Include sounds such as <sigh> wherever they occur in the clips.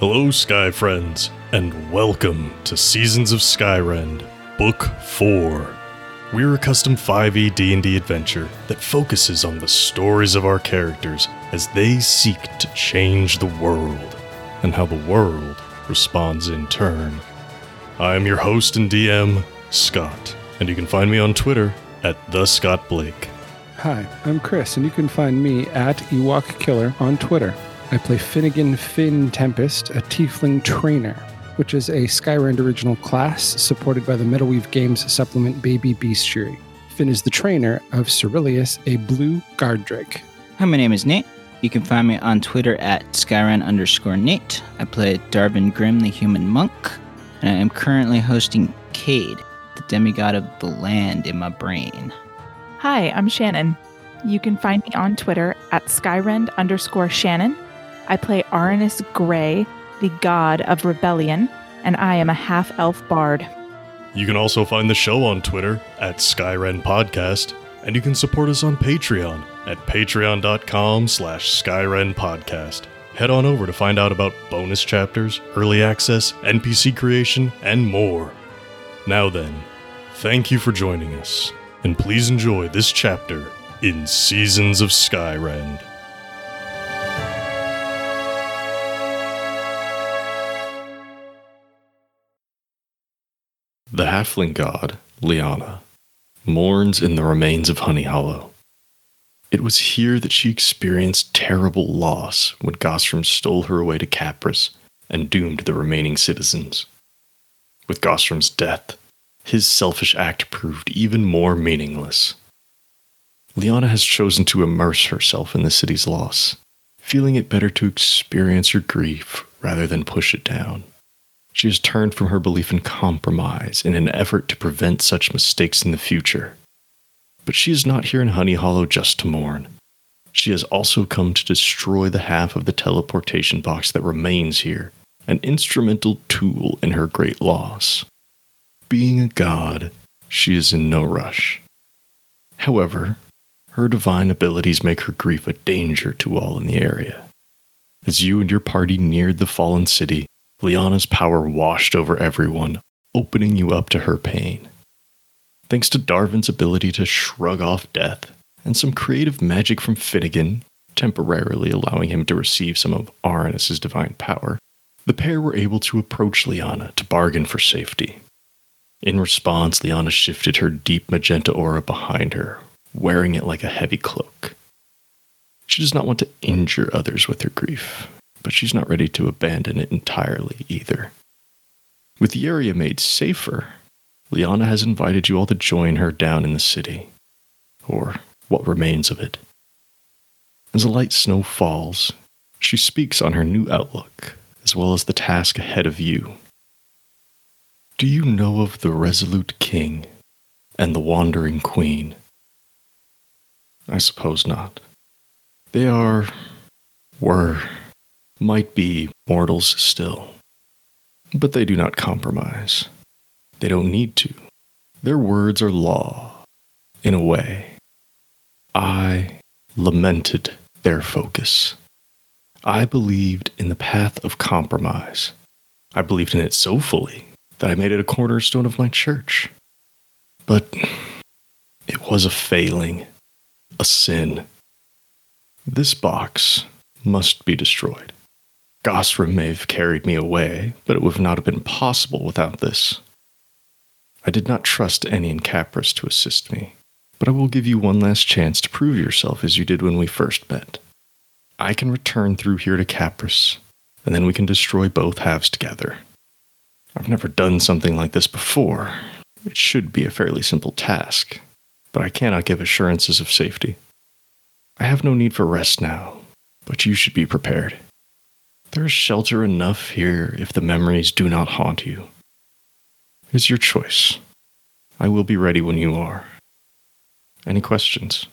Hello, Sky Friends, and welcome to Seasons of Skyrend, Book 4. We're a custom 5e D&D adventure that focuses on the stories of our characters as they seek to change the world, and how the world responds in turn. I am your host and DM, Scott, and you can find me on Twitter at the Scott Blake. Hi, I'm Chris, and you can find me at Ewok Killer on Twitter. I play Finnegan Finn Tempest, a Tiefling Trainer, which is a Skyrend original class supported by the Metalweave Games supplement Baby Bestiary. Finn is the trainer of Cerilius, a blue guard drake. Hi, my name is Nate. You can find me on Twitter at Skyrend underscore Nate. I play Darvin Grimm, the human monk, and I am currently hosting Cade, the demigod of the land in my brain. Hi, I'm Shannon. You can find me on Twitter at Skyrend underscore Shannon. I play Aranus Grey, the god of rebellion, and I am a half elf bard. You can also find the show on Twitter at Skyrend Podcast, and you can support us on Patreon at patreon.com slash Skyrend Podcast. Head on over to find out about bonus chapters, early access, NPC creation, and more. Now then, thank you for joining us, and please enjoy this chapter in Seasons of Skyrend. The halfling god, Liana, mourns in the remains of Honey Hollow. It was here that she experienced terrible loss when Gostrom stole her away to Capris and doomed the remaining citizens. With Gostrom's death, his selfish act proved even more meaningless. Liana has chosen to immerse herself in the city's loss, feeling it better to experience her grief rather than push it down. She has turned from her belief in compromise in an effort to prevent such mistakes in the future. But she is not here in Honey Hollow just to mourn. She has also come to destroy the half of the teleportation box that remains here, an instrumental tool in her great loss. Being a god, she is in no rush. However, her divine abilities make her grief a danger to all in the area. As you and your party neared the fallen city, Liana's power washed over everyone, opening you up to her pain. Thanks to Darvin's ability to shrug off death, and some creative magic from Finnegan, temporarily allowing him to receive some of Aranus's divine power, the pair were able to approach Liana to bargain for safety. In response, Liana shifted her deep magenta aura behind her, wearing it like a heavy cloak. She does not want to injure others with her grief, but she's not ready to abandon it entirely either. With the area made safer, Liana has invited you all to join her down in the city, or what remains of it. As a light snow falls, she speaks on her new outlook, as well as the task ahead of you. Do you know of the resolute king and the wandering queen? I suppose not. They are, were, might be mortals still. But they do not compromise. They don't need to. Their words are law, in a way. I lamented their focus. I believed in the path of compromise. I believed in it so fully that I made it a cornerstone of my church. But it was a failing, a sin. This box must be destroyed. Gostrom may have carried me away, but it would not have been possible without this. I did not trust any in Capris to assist me, but I will give you one last chance to prove yourself as you did when we first met. I can return through here to Capris, and then we can destroy both halves together. I've never done something like this before. It should be a fairly simple task, but I cannot give assurances of safety. I have no need for rest now, but you should be prepared. There is shelter enough here if the memories do not haunt you. It's your choice. I will be ready when you are. Any questions?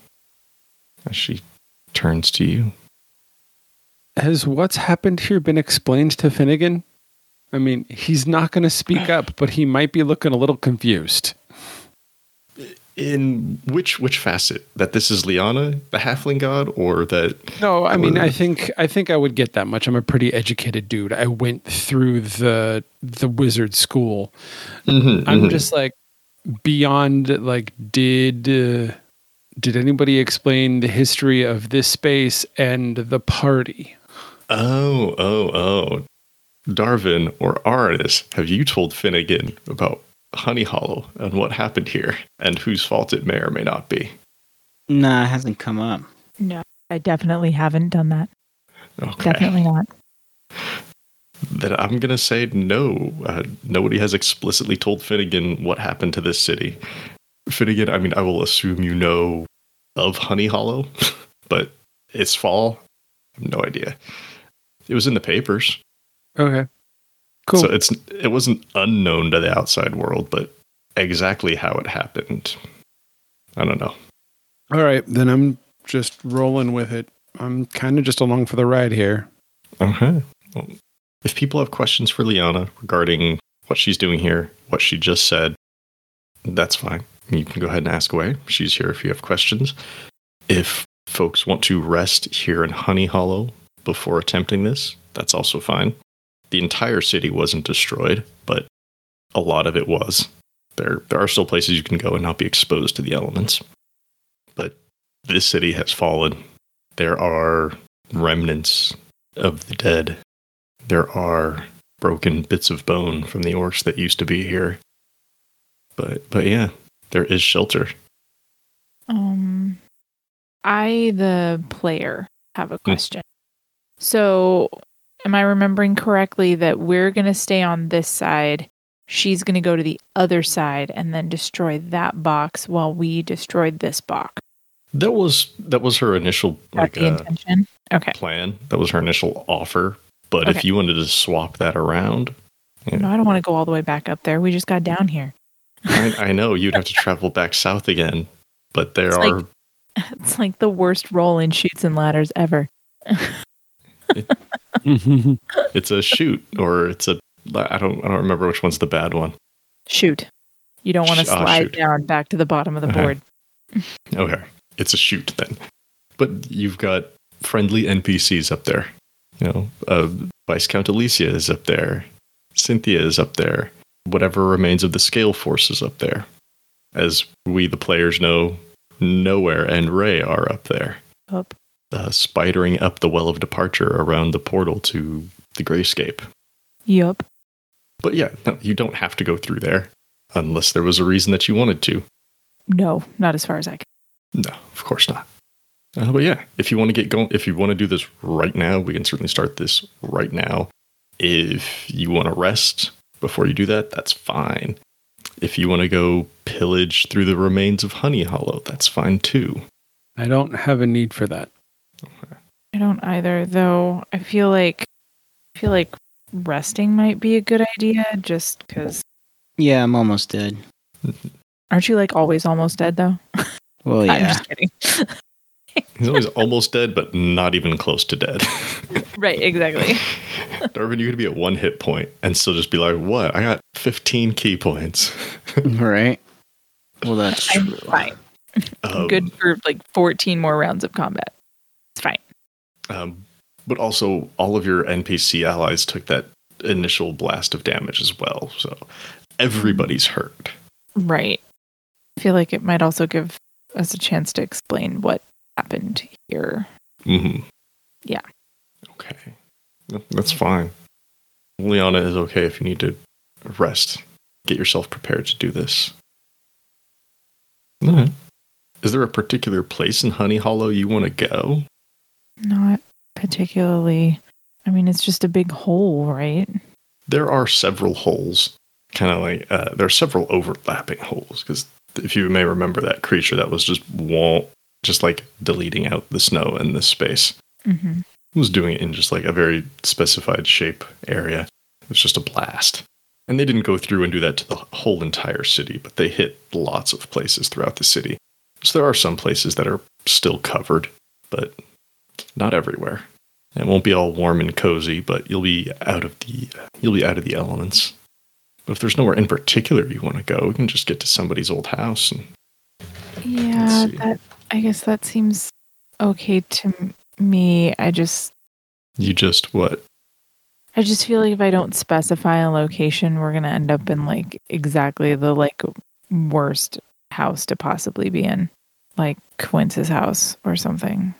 As she turns to you. Has what's happened here been explained to Finnegan? I mean, he's not going to speak up, but he might be looking a little confused. In which which facet? That this is Liana, the halfling god, or that No, I mean, I think I think I would get that much. I'm a pretty educated dude. I went through the the wizard school. Mhm, I'm mhm. just like beyond like did uh, did anybody explain the history of this space and the party? Oh, oh, oh. Darvin or Aranus, have you told Finnegan about Honey Hollow and what happened here and whose fault it may or may not be? Nah, it hasn't come up. No, I definitely haven't done that. Okay. Definitely not. Then I'm going to say no. Uh, nobody has explicitly told Finnegan what happened to this city. Finnegan, I mean, I will assume you know of Honey Hollow, <laughs> but it's fall. I have no idea. It was in the papers. Okay. Cool. So it's it wasn't unknown to the outside world, but exactly how it happened, I don't know. All right, then I'm just rolling with it. I'm kind of just along for the ride here. Okay. Well, if people have questions for Liana regarding what she's doing here, what she just said, that's fine. You can go ahead and ask away. She's here if you have questions. If folks want to rest here in Honey Hollow before attempting this, that's also fine. The entire city wasn't destroyed, but a lot of it was. There, there are still places you can go and not be exposed to the elements. But this city has fallen. There are remnants of the dead. There are broken bits of bone from the orcs that used to be here. But but yeah, there is shelter. Um, I, the player, have a question. So, am I remembering correctly that we're going to stay on this side? She's going to go to the other side and then destroy that box while we destroyed this box. That was that was her initial like the uh. Okay. plan. That was her initial offer. But if you wanted to swap that around, No, I don't want to go all the way back up there. We just got down here. I, I know you'd have to travel back south again. But there It's are like- <laughs> It's like the worst roll in Chutes and Ladders ever. It's a chute or it's a I don't I don't remember which one's the bad one. Shoot. You don't want to ah, slide chute. down back to the bottom of the Okay. board. <laughs> Okay. It's a chute then. But you've got friendly NPCs up there. You know, uh, Viscount Alicia is up there. Cynthia is up there. Whatever remains of the scale force is up there. As we, the players, know, Nowhere and Ray are up there, Up. Uh, spidering up the well of departure around the portal to the Grayscape. Yup. But yeah, no, you don't have to go through there unless there was a reason that you wanted to. No, not as far as I can. No, of course not. Uh, but yeah, if you want to get going, if you want to do this right now, we can certainly start this right now. If you want to rest before you do that, that's fine. If you want to go pillage through the remains of Honey Hollow, that's fine too. I don't have a need for that. I don't either, though. I feel like I feel like resting might be a good idea just because Yeah, I'm almost dead. aren't you like always almost dead though? Well, yeah. <laughs> I'm yeah. just kidding. <laughs> He's always almost dead, but not even close to dead. <laughs> right, exactly. Darvin, you could be at one hit point and still just be like, what? I got 15 key points. right. Well, that's I'm true. fine. Um, Good for like 14 more rounds of combat. It's fine. Um, but also, all of your NPC allies took that initial blast of damage as well. So everybody's hurt. Right. I feel like it might also give us a chance to explain what happened here. Mm-hmm. Yeah. Okay. That's fine. Liana is okay if you need to rest. Get yourself prepared to do this. All right. Is there a particular place in Honey Hollow you want to go? Not particularly. I mean, it's just a big hole, right? There are several holes, kind of like uh, there are several overlapping holes. Because if you may remember that creature that was just wall, just like deleting out the snow in this space, Mm-hmm. It was doing it in just like a very specified shape area. It was just a blast. And they didn't go through and do that to the whole entire city, but they hit lots of places throughout the city. So there are some places that are still covered, but not everywhere. It won't be all warm and cozy, but you'll be out of the you'll be out of the elements. But if there's nowhere in particular you want to go, you can just get to somebody's old house and Yeah, that I guess that seems okay to me. I just You just what? I just feel like if I don't specify a location, we're gonna end up in like exactly the like worst house to possibly be in, like Quince's house or something.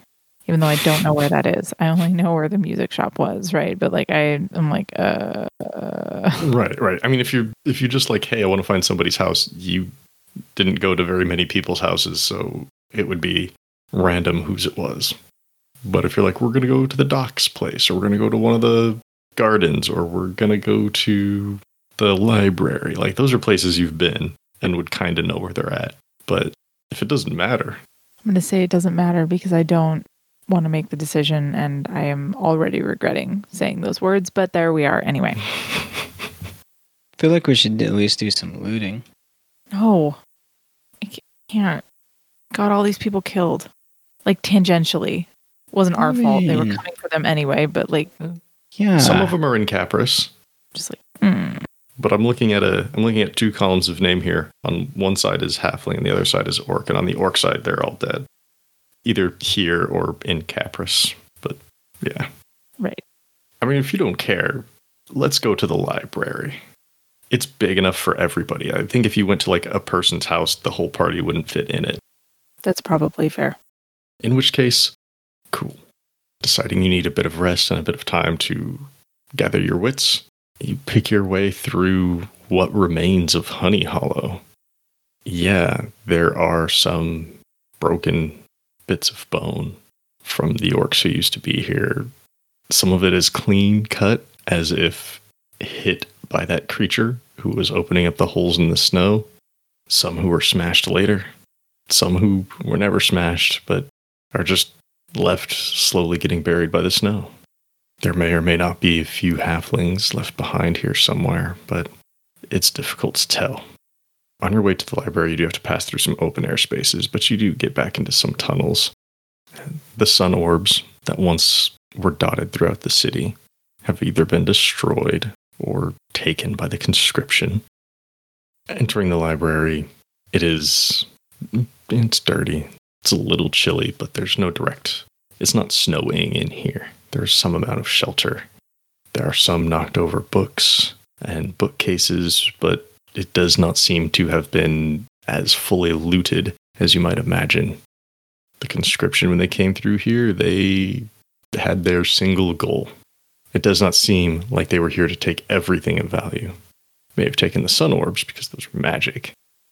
Even though I don't know where that is, I only know where the music shop was, right? But like I, I'm like, uh, uh Right, right. I mean, if you if you just like, hey, I want to find somebody's house, you didn't go to very many people's houses, so it would be random whose it was. But if you're like, we're gonna go to the docks place, or we're gonna go to one of the gardens, or we're gonna go to the library, like those are places you've been and would kind of know where they're at. But if it doesn't matter, I'm gonna say it doesn't matter because I don't want to make the decision, and I am already regretting saying those words. But there we are, anyway. I <laughs> feel like we should at least do some looting. No, I can't. Got all these people killed, like tangentially. Wasn't our fault. They were coming for them anyway. But like, Yeah. some of them are in Capris. just like, mm. But I'm looking at a I'm looking at two columns of name here. On one side is halfling, and the other side is orc. And on the orc side, they're all dead, either here or in Capris. But yeah, right. I mean, if you don't care, let's go to the library. It's big enough for everybody. I think if you went to like a person's house, the whole party wouldn't fit in it. That's probably fair. In which case, cool. Deciding you need a bit of rest and a bit of time to gather your wits, you pick your way through what remains of Honey Hollow. Yeah, there are some broken bits of bone from the orcs who used to be here. Some of it is clean cut, as if hit by that creature who was opening up the holes in the snow. Some who were smashed later. Some who were never smashed, but are just left slowly getting buried by the snow. There may or may not be a few halflings left behind here somewhere, but it's difficult to tell. On your way to the library, you do have to pass through some open air spaces, but you do get back into some tunnels. The sun orbs that once were dotted throughout the city have either been destroyed or taken by the conscription. Entering the library, it is it's dirty. It's a little chilly, but there's no direct. It's not snowing in here. There's some amount of shelter. There are some knocked over books and bookcases, but it does not seem to have been as fully looted as you might imagine. The conscription, when they came through here, they had their single goal. It does not seem like they were here to take everything of value. May have taken the sun orbs because those were magic,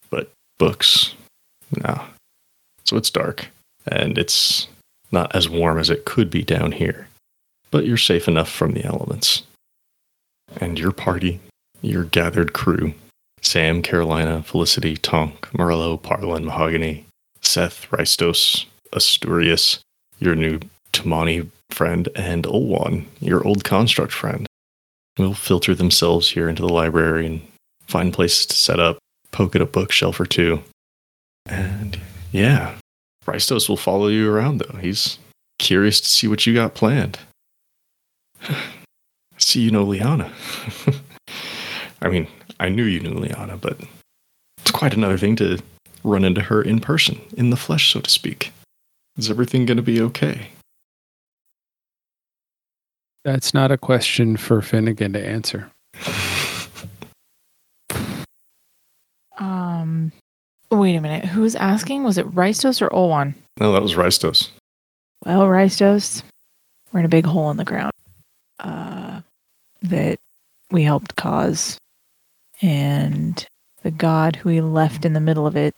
but books, no. So it's dark, and it's not as warm as it could be down here. But you're safe enough from the elements. And your party, your gathered crew Sam, Carolina, Felicity, Tonk, Morello, Parlin, Mahogany, Seth, Ristos, Asturias, your new Tamani friend, and Olwan, your old construct friend, will filter themselves here into the library and find places to set up, poke at a bookshelf or two. And yeah, Ristos will follow you around though. He's curious to see what you got planned. <sighs> see you know Liana. <laughs> I mean, I knew you knew Liana, but it's quite another thing to run into her in person, in the flesh, so to speak. Is everything going to be okay? That's not a question for Finnegan to answer. <laughs> Um, wait a minute. Who's asking? Was it Ristos or Olwan? No, that was Ristos. Well, Ristos, we're in a big hole in the ground uh, that we helped cause. And the god who he left in the middle of it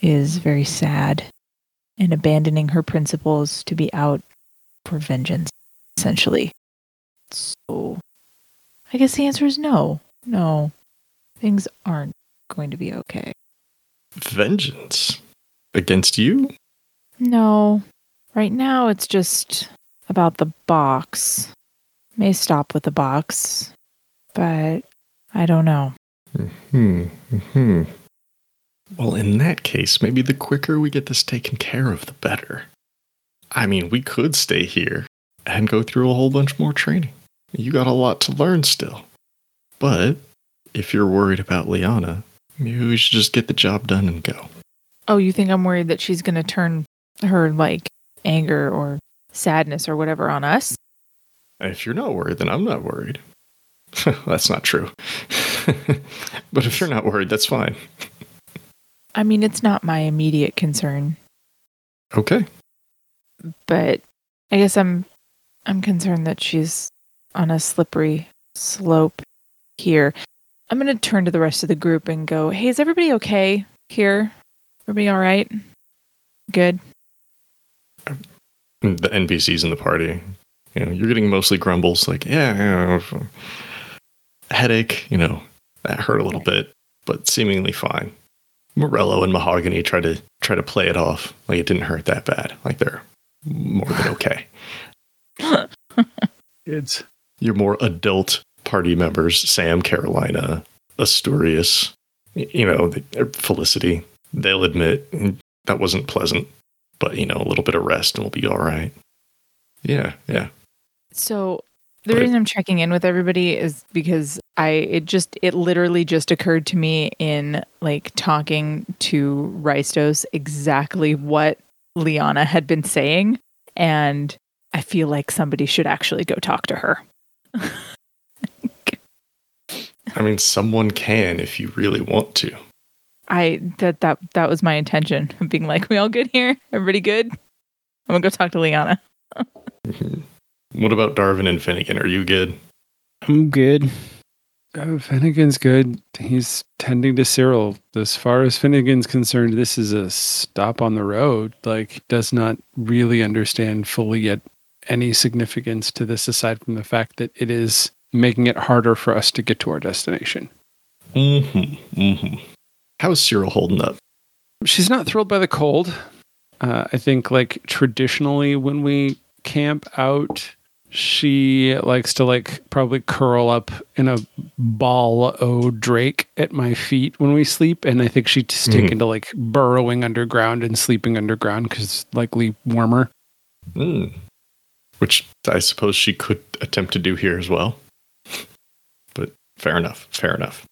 is very sad and abandoning her principles to be out for vengeance, essentially. So I guess the answer is no. No. Things aren't going to be okay. Vengeance? Against you? No. Right now it's just about the box. May stop with the box, but I don't know. Hmm. Hmm. Well, in that case, maybe the quicker we get this taken care of, the better. I mean, we could stay here and go through a whole bunch more training. You got a lot to learn still. But if you're worried about Liana, maybe we should just get the job done and go. Oh, you think I'm worried that she's going to turn her like anger or sadness or whatever on us? If you're not worried, then I'm not worried. <laughs> that's not true. <laughs> but if you're not worried, that's fine. I mean, it's not my immediate concern, Okay. but I guess I'm I'm concerned that she's on a slippery slope here. I'm going to turn to the rest of the group and go, "Hey, is everybody okay here? Everybody all right? Good. The NPCs in the party, you know, you're getting mostly grumbles like, yeah, know, headache, you know, that hurt a little bit, but seemingly fine. Morello and Mahogany try to try to play it off like it didn't hurt that bad, like they're more than <laughs> okay. <laughs> Kids. Your more adult party members, Sam, Carolina, Asturias, you know, Felicity, they'll admit "Mm, that wasn't pleasant, but you know, a little bit of rest and we'll be all right. Yeah, yeah. So the reason I'm checking in with everybody is because I it just it literally just occurred to me in like talking to Ristos exactly what Liana had been saying and I feel like somebody should actually go talk to her. <laughs> I mean, someone can if you really want to. I that that that was my intention of being like, we all good here? Everybody good? I'm gonna go talk to Liana. <laughs> Mm-hmm. What about Darvin and Finnegan? Are you good? I'm good. Oh, Finnegan's good. He's tending to Cyril. As far as Finnegan's concerned, this is a stop on the road. Like, does not really understand fully yet any significance to this aside from the fact that it is making it harder for us to get to our destination. Mm-hmm. Mm-hmm. How's Cyril holding up? She's not thrilled by the cold. Uh, I think, like, traditionally when we camp out, she likes to, like, probably curl up in a ball o drake at my feet when we sleep. And I think she's taken to, like, burrowing underground and sleeping underground because it's likely warmer. Mm. Which I suppose she could attempt to do here as well. But fair enough. Fair enough.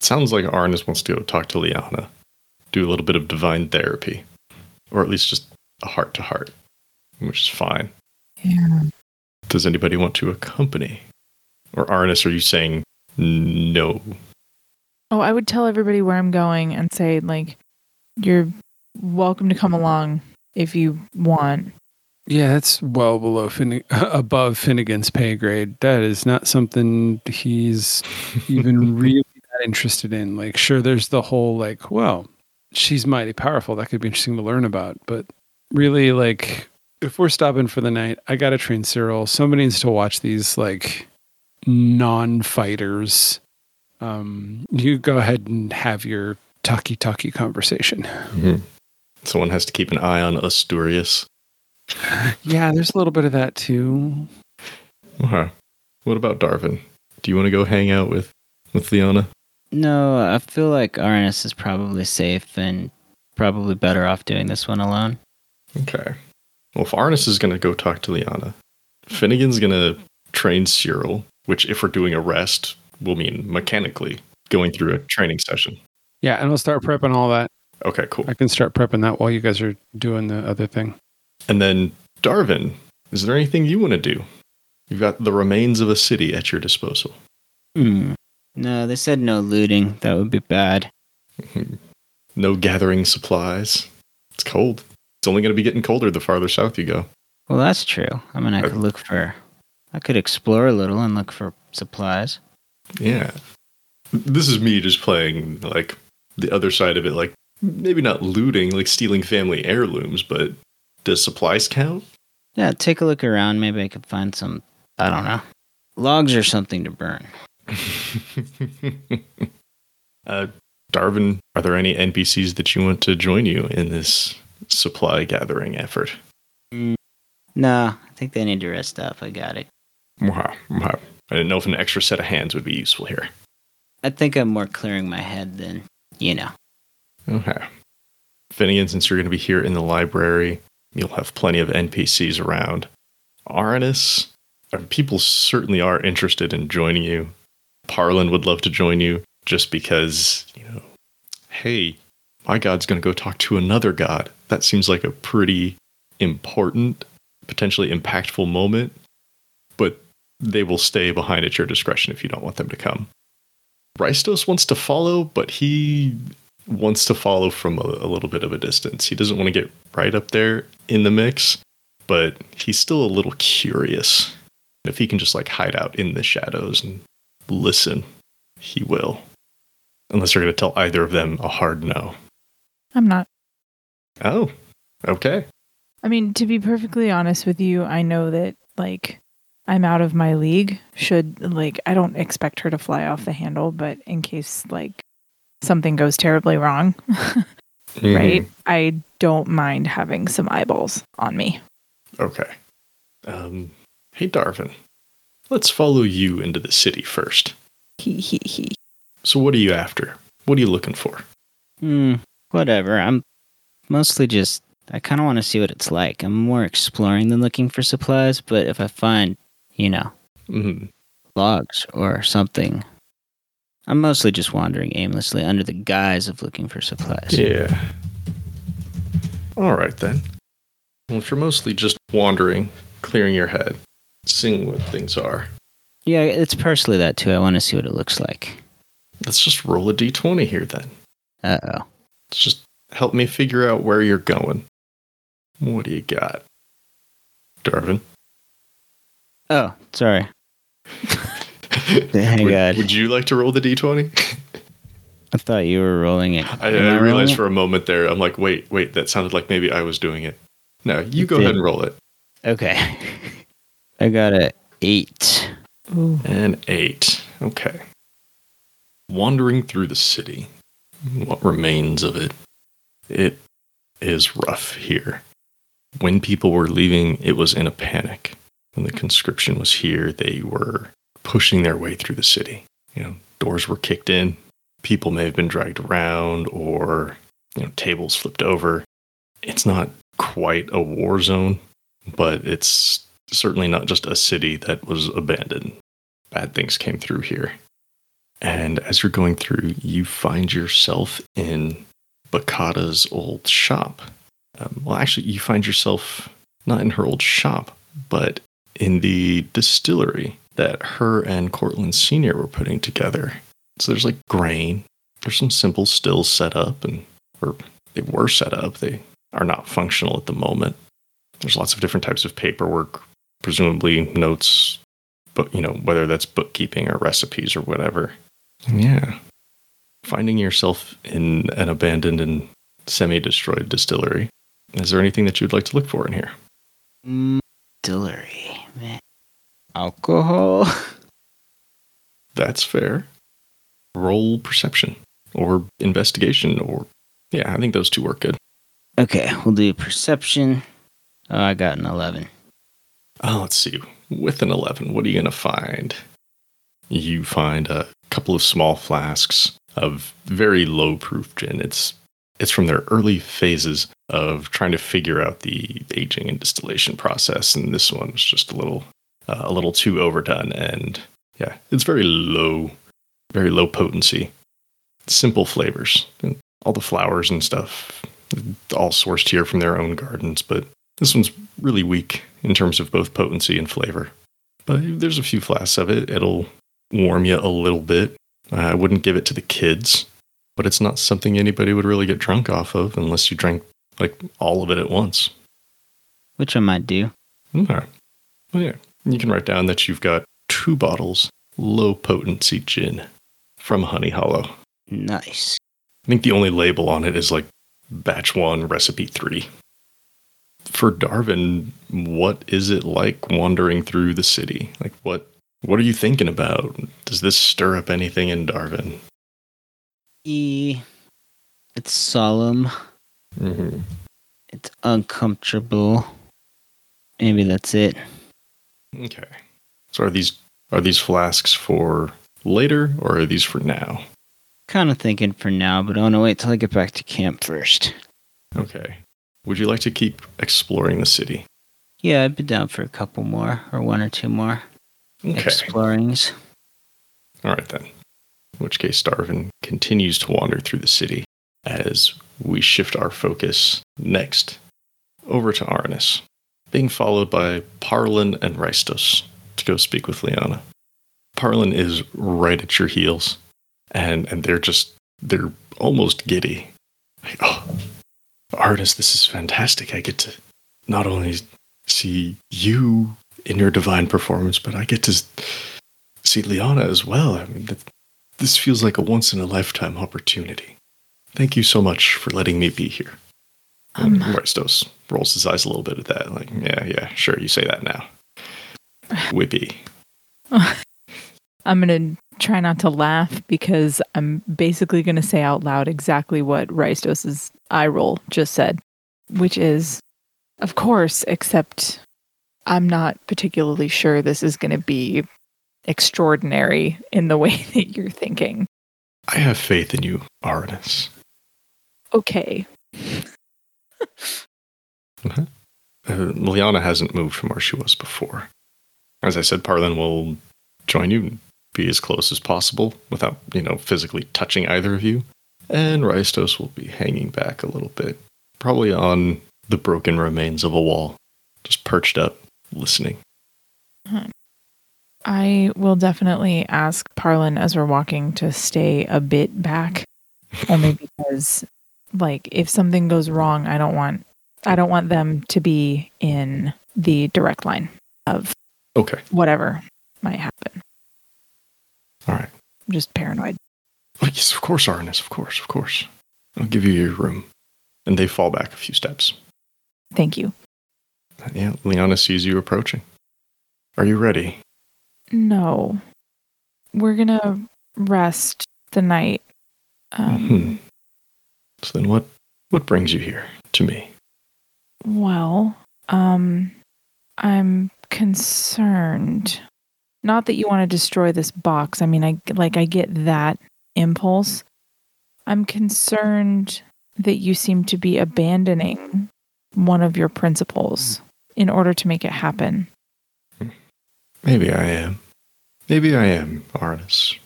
Sounds like Arnis wants to go talk to Liana, do a little bit of divine therapy, or at least just a heart to heart, which is fine. Yeah. Does anybody want to accompany? Or Arnis, are you saying no? Oh, I would tell everybody where I'm going and say, like, you're welcome to come along if you want. Yeah, that's well below Finne- <laughs> above Finnegan's pay grade. That is not something he's even <laughs> really that interested in. Like, sure, there's the whole like, well, she's mighty powerful. That could be interesting to learn about. But really, like, if we're stopping for the night, I gotta train Cyril. Somebody needs to watch these like non-fighters. Um, you go ahead and have your talkie talkie conversation. Someone has to keep an eye on Asturias. <laughs> Yeah, there's a little bit of that too. Okay. What about Darvin? Do you want to go hang out with with Liana? No, I feel like Arnis is probably safe and probably better off doing this one alone. Okay. Well, if Arnis is going to go talk to Liana, Finnegan's going to train Cyril, which, if we're doing a rest, will mean mechanically going through a training session. Yeah, and we'll start prepping all that. Okay, cool. I can start prepping that while you guys are doing the other thing. And then, Darvin, is there anything you want to do? You've got the remains of a city at your disposal. Hmm. No, they said no looting. That would be bad. <laughs> No gathering supplies. It's cold. It's only going to be getting colder the farther south you go. Well, that's true. I mean, I could look for, I could explore a little and look for supplies. Yeah. This is me just playing like the other side of it, like maybe not looting, like stealing family heirlooms, but does supplies count? Yeah, take a look around. Maybe I could find some, I don't know, logs or something to burn. <laughs> uh, Darvin, are there any NPCs that you want to join you in this supply gathering effort? No, I think they need to rest up. I got it. Wow, wow. I didn't know if an extra set of hands would be useful here. I think I'm more clearing my head than, you know. Okay. Finnegan, since you're going to be here in the library, you'll have plenty of NPCs around. Aranus, uh, people certainly are interested in joining you. Parlin would love to join you just because, you know, hey, my god's going to go talk to another god. That seems like a pretty important, potentially impactful moment, but they will stay behind at your discretion if you don't want them to come. Ristos wants to follow, but he wants to follow from a, a little bit of a distance. He doesn't want to get right up there in the mix, but he's still a little curious. If he can just like hide out in the shadows and listen, he will. Unless you're going to tell either of them a hard no. I'm not. Oh, okay. I mean, to be perfectly honest with you, I know that like I'm out of my league. Should like I don't expect her to fly off the handle, but in case like something goes terribly wrong, <laughs> Mm-hmm. right? I don't mind having some eyeballs on me. Okay. Um, hey, Darvin. Let's follow you into the city first. He he he. So, what are you after? What are you looking for? Hmm, whatever. I'm mostly just. I kind of want to see what it's like. I'm more exploring than looking for supplies, but if I find, you know, hmm logs or something, I'm mostly just wandering aimlessly under the guise of looking for supplies. Yeah. All right, then. Well, if you're mostly just wandering, clearing your head, seeing what things are, Yeah, it's partially that too. I want to see what it looks like. let's just roll a d20 here, then. Uh oh. Let's just help me figure out where you're going. What do you got? Darvin? Oh, sorry. <laughs> Hang would, on. would you like to roll the d20? I thought you were rolling it. I, Am I realized rolling for a moment there, I'm like, wait, wait, that sounded like maybe I was doing it. No, you You go did. ahead and roll it. it? Okay. <laughs> I got a eight. An eight. Okay. Wandering through the city, what remains of it, it is rough here. When people were leaving, it was in a panic. When the conscription was here, they were pushing their way through the city. You know, doors were kicked in, people may have been dragged around, or you know, tables flipped over. It's not quite a war zone, but it's certainly not just a city that was abandoned. Bad things came through here. And as you're going through, you find yourself in Bakata's old shop. Um, well, actually, you find yourself not in her old shop, but in the distillery that her and Cortland Sr. were putting together. So there's like grain, there's some simple stills set up, and or they were set up. They are not functional at the moment. There's lots of different types of paperwork, presumably notes, but you know whether that's bookkeeping or recipes or whatever. Yeah, finding yourself in an abandoned and semi-destroyed distillery. Is there anything that you'd like to look for in here? Mm, Distillery. Man. Alcohol. <laughs> That's fair. Roll perception or investigation, or yeah, I think those two work good. Okay, we'll do perception. Oh, I got an 11. Oh, let's see. With an 11, what are you going to find? You find a couple of small flasks of very low proof gin. It's it's from their early phases of trying to figure out the aging and distillation process, and this one was just a little uh, a little too overdone. And yeah, it's very low, very low potency, simple flavors, and all the flowers and stuff, all sourced here from their own gardens, but this one's really weak in terms of both potency and flavor. But there's a few flasks of it. It'll warm you a little bit. Uh, I wouldn't give it to the kids, but it's not something anybody would really get drunk off of unless you drank like all of it at once. Which I might do. Mm, okay. Well, yeah. You can write down that you've got two bottles low potency gin from Honey Hollow. Nice. I think the only label on it is like batch one, recipe three. For Darvin, what is it like wandering through the city? Like what what are you thinking about? Does this stir up anything in Darvin? E. It's solemn. Mm-hmm. It's uncomfortable. Maybe that's it. Okay. So are these are these flasks for later or are these for now? Kind of thinking for now, but I want to wait till I get back to camp first. Okay. Would you like to keep exploring the city? Yeah, I'd be down for a couple more, or one or two more Okay. explorings. All right then. In which case, Darvin continues to wander through the city as we shift our focus next over to Arnis, being followed by Parlin and Ristos to go speak with Liana. Parlin is right at your heels, and and they're just they're almost giddy. Like, oh, Arnis, this is fantastic. I get to not only see you in your divine performance, but I get to see Liana as well. I mean, this feels like a once in a lifetime opportunity. Thank you so much for letting me be here. Um, Ristos rolls his eyes a little bit at that. Like, yeah, yeah, sure, you say that now. <sighs> Whippy. I'm going to try not to laugh because I'm basically going to say out loud exactly what Ristos' eye roll just said, which is, of course, except I'm not particularly sure this is going to be extraordinary in the <laughs> way that you're thinking. I have faith in you, Arnis. Okay. <laughs> uh-huh. uh, Liana hasn't moved from where she was before. As I said, Parlin will join you, be as close as possible without, you know, physically touching either of you. And Ristos will be hanging back a little bit, probably on the broken remains of a wall, just perched up, listening. Uh-huh. I will definitely ask Parlin as we're walking to stay a bit back, only <laughs> because, like, if something goes wrong, I don't want I don't want them to be in the direct line of okay whatever might happen. All right. I'm just paranoid. Oh, yes, of course, Arnis. Of course, of course. I'll give you your room. And they fall back a few steps. Thank you. Yeah, Liana sees you approaching. Are you ready? No. We're going to rest the night. Um, hmm. So then what what brings you here to me? Well, um I'm concerned. Not that you want to destroy this box. I mean, I like I get that impulse. I'm concerned that you seem to be abandoning one of your principles in order to make it happen. Maybe I am. Maybe I am, Arnis.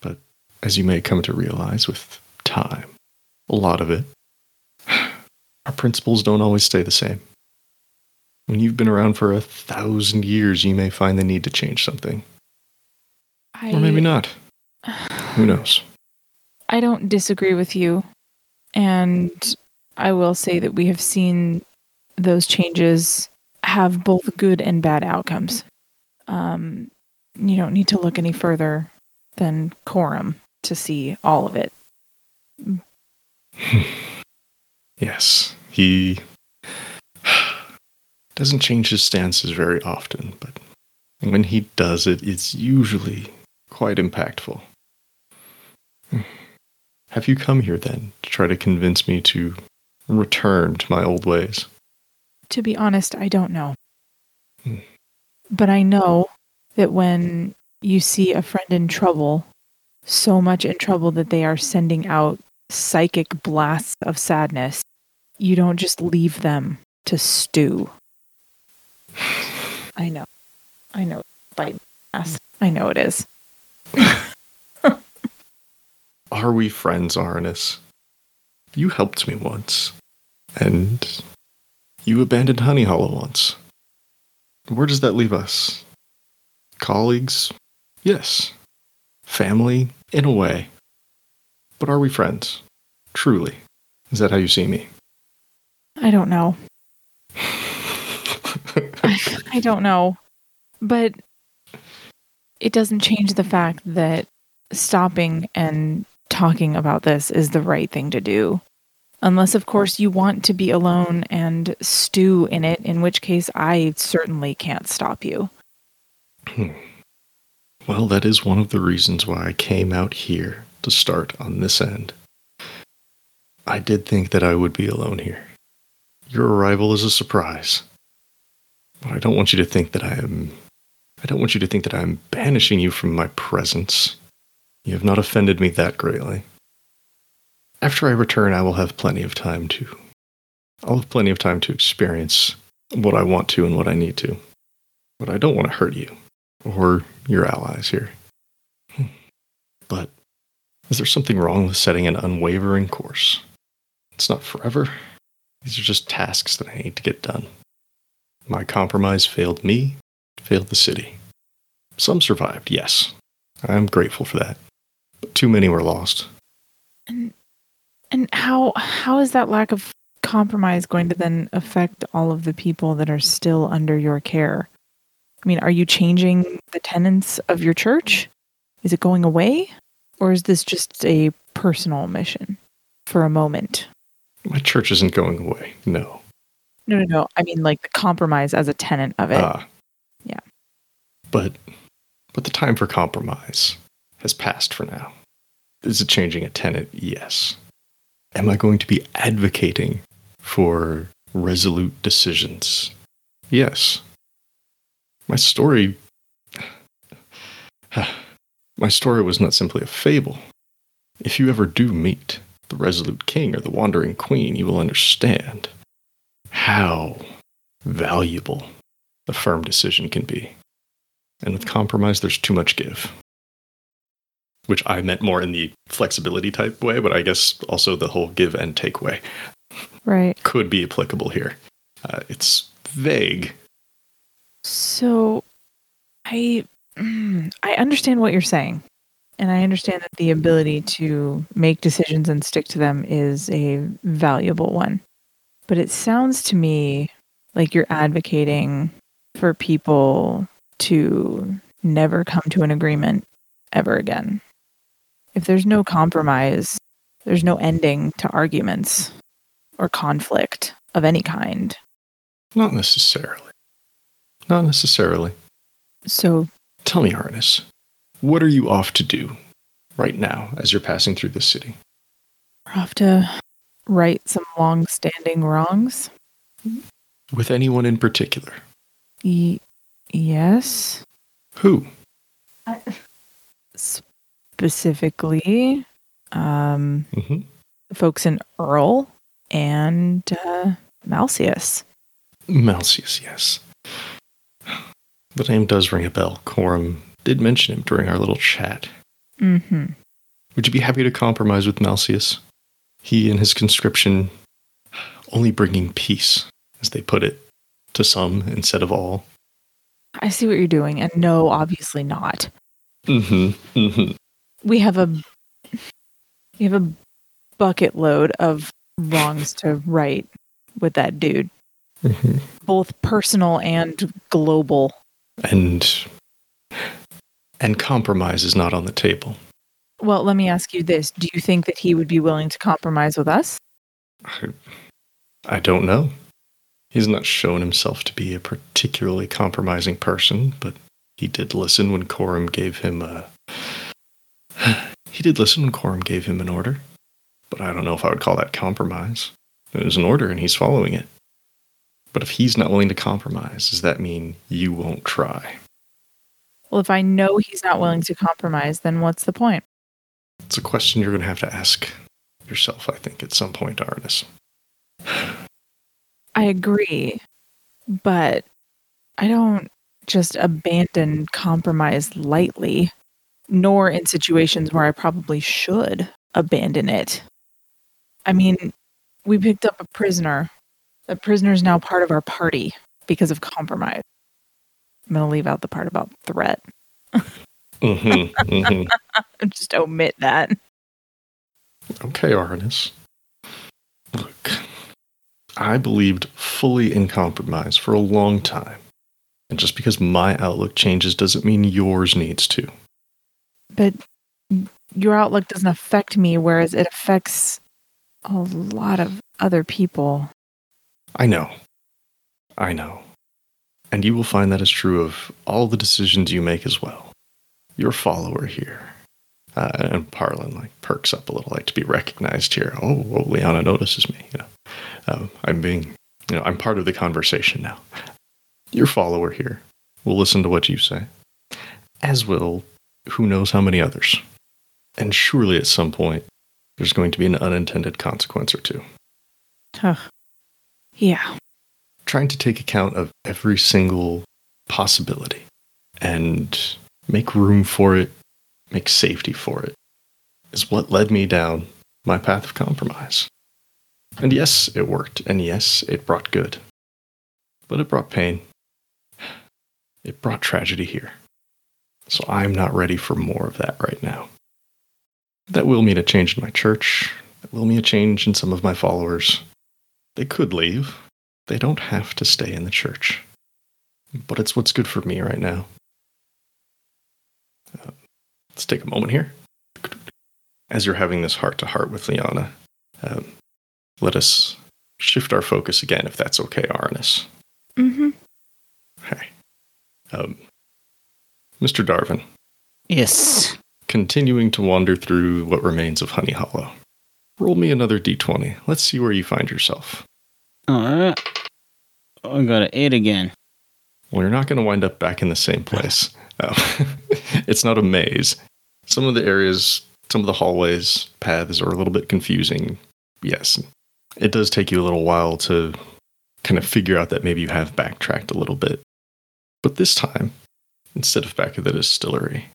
But as you may come to realize with time, a lot of it, <sighs> our principles don't always stay the same. When you've been around for a thousand years, you may find the need to change something. I, or maybe not. <sighs> Who knows? I don't disagree with you. And I will say that we have seen those changes have both good and bad outcomes. Um, you don't need to look any further than Coram to see all of it. <laughs> yes, he <sighs> doesn't change his stances very often, but when he does it, it's usually quite impactful. <sighs> Have you come here then to try to convince me to return to my old ways? To be honest, I don't know. Hmm. But I know that when you see a friend in trouble, so much in trouble that they are sending out psychic blasts of sadness, you don't just leave them to stew. I know. I know. Bite ass. I know it is. <laughs> Are we friends, Arnis? You helped me once. And you abandoned Honey Hollow once. Where does that leave us? Colleagues? Yes. Family? In a way. But are we friends? Truly. Is that how you see me? I don't know. I, <laughs> I don't know. But it doesn't change the fact that stopping and talking about this is the right thing to do. Unless, of course, you want to be alone and stew in it, in which case I certainly can't stop you. Hmm. Well, that is one of the reasons why I came out here to start on this end. I did think that I would be alone here. Your arrival is a surprise. But I don't want you to think that I am. I don't want you to think that I am banishing you from my presence. You have not offended me that greatly. After I return, I will have plenty of time to. I'll have plenty of time to experience what I want to and what I need to. But I don't want to hurt you or your allies here. Hmm. But is there something wrong with setting an unwavering course? It's not forever. These are just tasks that I need to get done. My compromise failed me, failed the city. Some survived, yes. I'm grateful for that. But too many were lost. And and how how is that lack of compromise going to then affect all of the people that are still under your care? I mean, are you changing the tenets of your church? Is it going away? Or is this just a personal mission for a moment? My church isn't going away. No. No, no, no. I mean, like the compromise as a tenant of it. Ah. Yeah. But but the time for compromise has passed for now. Is it changing a tenant? Yes. Am I going to be advocating for resolute decisions? Yes. My story <sighs> my story was not simply a fable. If you ever do meet the resolute king or the wandering queen, you will understand how valuable a firm decision can be. And with compromise, there's too much give. Which I meant more in the flexibility type way, but I guess also the whole give and take way Right. could be applicable here. Uh, it's vague. So I mm, I understand what you're saying. And I understand that the ability to make decisions and stick to them is a valuable one. But it sounds to me like you're advocating for people to never come to an agreement ever again. If there's no compromise, there's no ending to arguments or conflict of any kind. Not necessarily. Not necessarily. So Tell me, Arnis, what are you off to do right now as you're passing through the city? We're off to right some long standing wrongs. With anyone in particular? Y- yes. Who? Specifically, um, hmm folks in Earl and uh, Malcius. Malcius, yes. The name does ring a bell. Coram did mention him during our little chat. Mm-hmm. Would you be happy to compromise with Malcius? He and his conscription only bringing peace, as they put it, to some instead of all. I see what you're doing, and no, obviously not. Mm-hmm. Mm-hmm. We have a we have a bucket load of wrongs to right with that dude, mm-hmm. both personal and global. And and compromise is not on the table. Well, let me ask you this: Do you think that he would be willing to compromise with us? I, I don't know. He's not shown himself to be a particularly compromising person, but he did listen when Coram gave him a. He did listen when Coram gave him an order, but I don't know if I would call that compromise. It was an order and he's following it. But if he's not willing to compromise, does that mean you won't try? Well, if I know he's not willing to compromise, then what's the point? It's a question you're going to have to ask yourself, I think, at some point, Arnis. I agree, but I don't just abandon compromise lightly, nor in situations where I probably should abandon it. I mean, we picked up a prisoner. The prisoner is now part of our party because of compromise. I'm going to leave out the part about threat. <laughs> Mm-hmm, mm-hmm. <laughs> Just omit that. Okay, Arnis. Look, I believed fully in compromise for a long time. And just because my outlook changes doesn't mean yours needs to. But your outlook doesn't affect me, whereas it affects a lot of other people. I know. I know. And you will find that is true of all the decisions you make as well. Your follower here. Uh, and Parlin like perks up a little, like to be recognized here. Oh, oh Liana notices me. You know, um, I'm being, you know, I'm part of the conversation now. Your follower here will listen to what you say, as will who knows how many others. And surely at some point, there's going to be an unintended consequence or two. Huh. Yeah. Trying to take account of every single possibility and make room for it, make safety for it, is what led me down my path of compromise. And yes, it worked. And yes, it brought good. But it brought pain. It brought tragedy here. So I'm not ready for more of that right now. That will mean a change in my church. That will mean a change in some of my followers. They could leave. They don't have to stay in the church. But it's what's good for me right now. Uh, let's take a moment here. As you're having this heart to heart with Liana, um, let us shift our focus again, if that's okay, Arnis. Mm-hmm. Okay. Um, Mr. Darvin. Yes. continuing to wander through what remains of Honey Hollow. Roll me another d20. Let's see where you find yourself. All right. I got an eight again. Well, you're not going to wind up back in the same place. Uh, <laughs> <laughs> it's not a maze. Some of the areas, some of the hallways, paths are a little bit confusing. Yes, it does take you a little while to kind of figure out that maybe you have backtracked a little bit. But this time, instead of back at the distillery,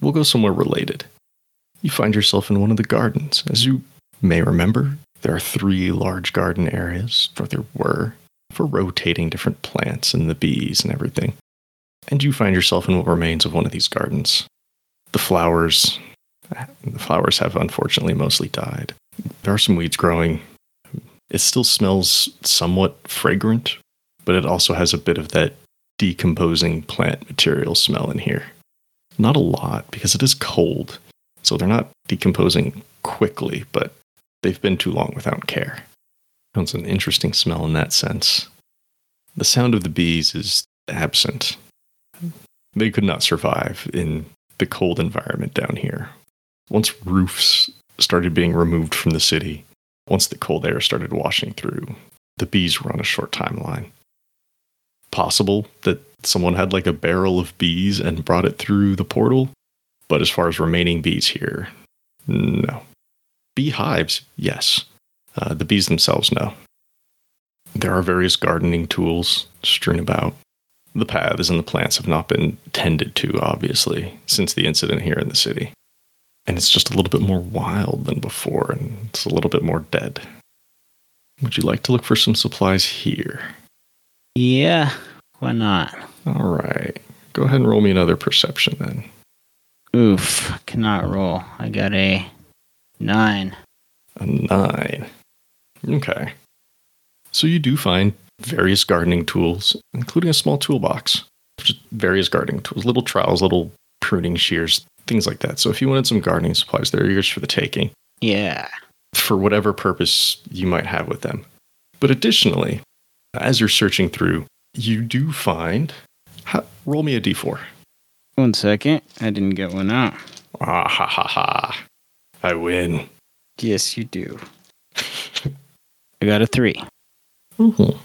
we'll go somewhere related. You find yourself in one of the gardens. As you may remember, there are three large garden areas, or there were, for rotating different plants and the bees and everything. And you find yourself in what remains of one of these gardens. The flowers, the flowers have unfortunately mostly died. There are some weeds growing. It still smells somewhat fragrant, but it also has a bit of that decomposing plant material smell in here. Not a lot because it is cold, so they're not decomposing quickly, but they've been too long without care. Sounds an interesting smell in that sense. The sound of the bees is absent. They could not survive in the cold environment down here. Once roofs started being removed from the city, once the cold air started washing through, the bees were on a short timeline. Possible that someone had like a barrel of bees and brought it through the portal, but as far as remaining bees here, no. Beehives, yes. Uh, the bees themselves, no. There are various gardening tools strewn about. The paths and the plants have not been tended to, obviously, since the incident here in the city. And it's just a little bit more wild than before, and it's a little bit more dead. Would you like to look for some supplies here? Yeah. Why not? All right. Go ahead and roll me another perception then. Oof. Cannot roll. I got a nine. A nine. Okay. So you do find various gardening tools, including a small toolbox. Just various gardening tools, little trowels, little pruning shears, things like that. So if you wanted some gardening supplies, they're yours for the taking, Yeah. for whatever purpose you might have with them. But additionally, as you're searching through, you do find. Ha, roll me a d4. One second. I didn't get one out. Ah ha ha ha. I win. Yes, you do. <laughs> I got a three. Mm-hmm.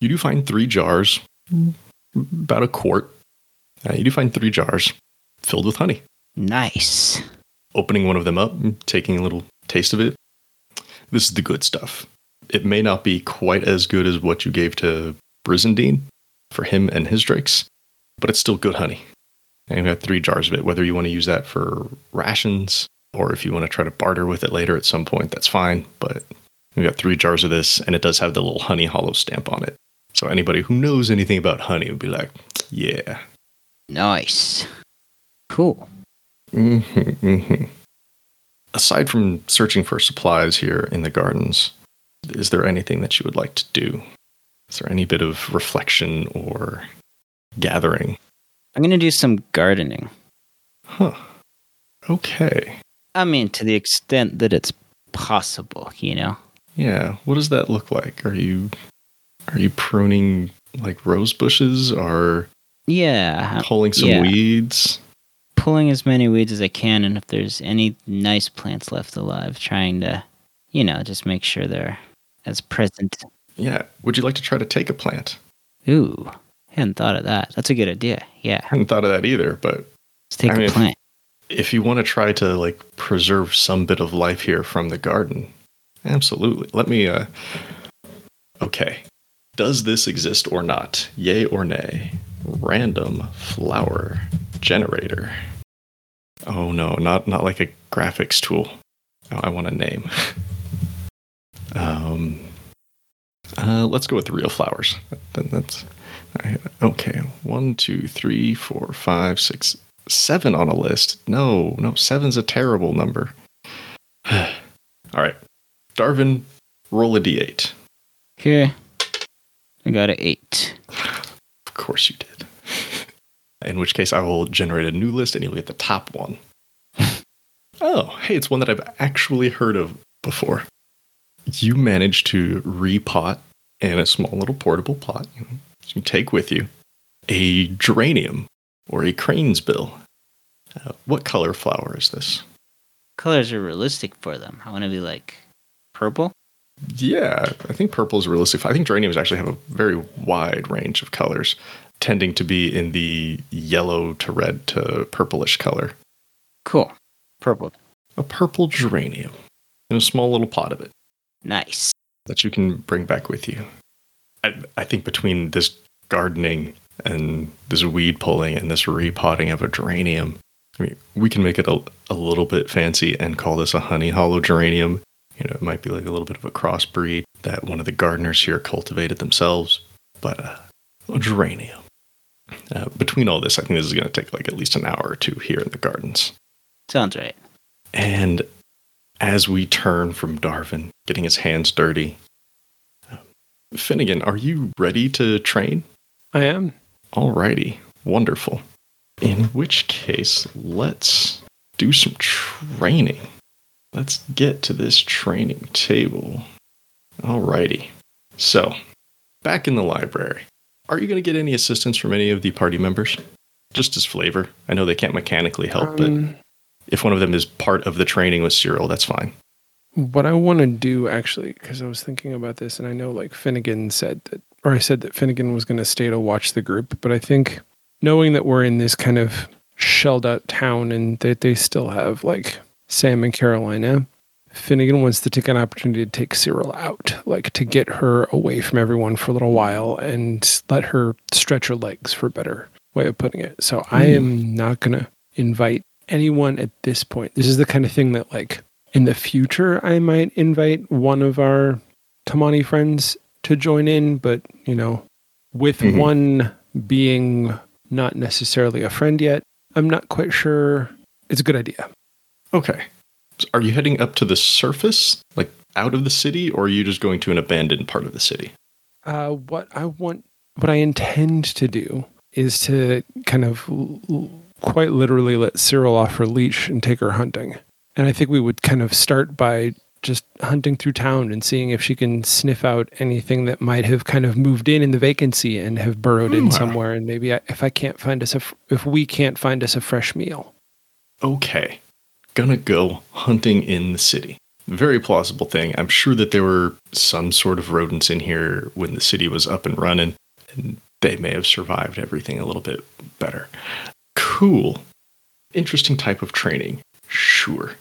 You do find three jars, about a quart. Uh, you do find three jars filled with honey. Nice. Opening one of them up, and taking a little taste of it. This is the good stuff. It may not be quite as good as what you gave to Brizendine for him and his drakes, but it's still good honey. And you got three jars of it. Whether you want to use that for rations or if you want to try to barter with it later at some point, that's fine. But we've got three jars of this, and it does have the little honey hollow stamp on it. So anybody who knows anything about honey would be like, yeah. Nice. Cool. hmm hmm Aside from searching for supplies here in the gardens, is there anything that you would like to do? Is there any bit of reflection or gathering? I'm going to do some gardening. Huh. Okay. I mean, to the extent that it's possible, you know? Yeah. What does that look like? Are you are you pruning like rose bushes or Yeah. pulling some yeah. weeds? Pulling as many weeds as I can, and if there's any nice plants left alive, trying to, you know, just make sure they're as present. Yeah. Would you like to try to take a plant? Ooh, hadn't thought of that. That's a good idea. Yeah, I hadn't thought of that either, but let's take I a mean, plant. if you want to try to like preserve some bit of life here from the garden, absolutely. Let me uh Okay. Does this exist or not? Yay or nay? Random flower generator. Oh no, not not like a graphics tool. Oh, I want a name. <laughs> Um, uh, let's go with real flowers. Then that's okay. One, two, three, four, five, six, seven on a list. No, no, seven's a terrible number. <sighs> All right, Darvin, roll a d8. Okay. I got an eight. Of course you did. <laughs> In which case, I will generate a new list, and you'll get the top one. <laughs> oh, hey, it's one that I've actually heard of before. You manage to repot in a small little portable pot you, know, you take with you a geranium or a crane's bill. Uh, what color flower is this? Colors are realistic for them. I want to be like purple. Yeah, I think purple is realistic. I think geraniums actually have a very wide range of colors, tending to be in the yellow to red to purplish color. Cool. Purple. A purple geranium in a small little pot of it Nice. that you can bring back with you. I, I think between this gardening and this weed pulling and this repotting of a geranium, I mean, we can make it a, a little bit fancy and call this a honey hollow geranium. You know, it might be like a little bit of a crossbreed that one of the gardeners here cultivated themselves, but uh, a geranium. Uh, between all this, I think this is going to take like at least an hour or two here in the gardens. Sounds right. And as we turn from Darvin getting his hands dirty, um, Finnegan, are you ready to train? I am. Alrighty, wonderful. In which case, let's do some training. Let's get to this training table. Alrighty. So, back in the library, are you going to get any assistance from any of the party members? Just as flavor. I know they can't mechanically help, but Um, if one of them is part of the training with Cyril, that's fine. what I want to do actually, because I was thinking about this, and I know like Finnegan said that, or I said that Finnegan was going to stay to watch the group, but I think knowing that we're in this kind of shelled out town and that they still have like Sam and Carolina, Finnegan wants to take an opportunity to take Cyril out, like to get her away from everyone for a little while and let her stretch her legs, for a better way of putting it. So I hmm. am not going to invite anyone at this point. This is the kind of thing that like in the future I might invite one of our Tamani friends to join in, but you know, with Mhm. one being not necessarily a friend yet, I'm not quite sure it's a good idea. Okay. So are you heading up to the surface, like out of the city, or are you just going to an abandoned part of the city? Uh, what I want, what I intend to do is to kind of l- quite literally let Cyril off her leash and take her hunting. And I think we would kind of start by just hunting through town and seeing if she can sniff out anything that might have kind of moved in in the vacancy and have burrowed in Hmm. somewhere. And maybe I, if I can't find us a, if we can't find us a fresh meal. Okay. Gonna go hunting in the city. Very plausible thing. I'm sure that there were some sort of rodents in here when the city was up and running, and they may have survived everything a little bit better. Cool. Interesting type of training. Sure.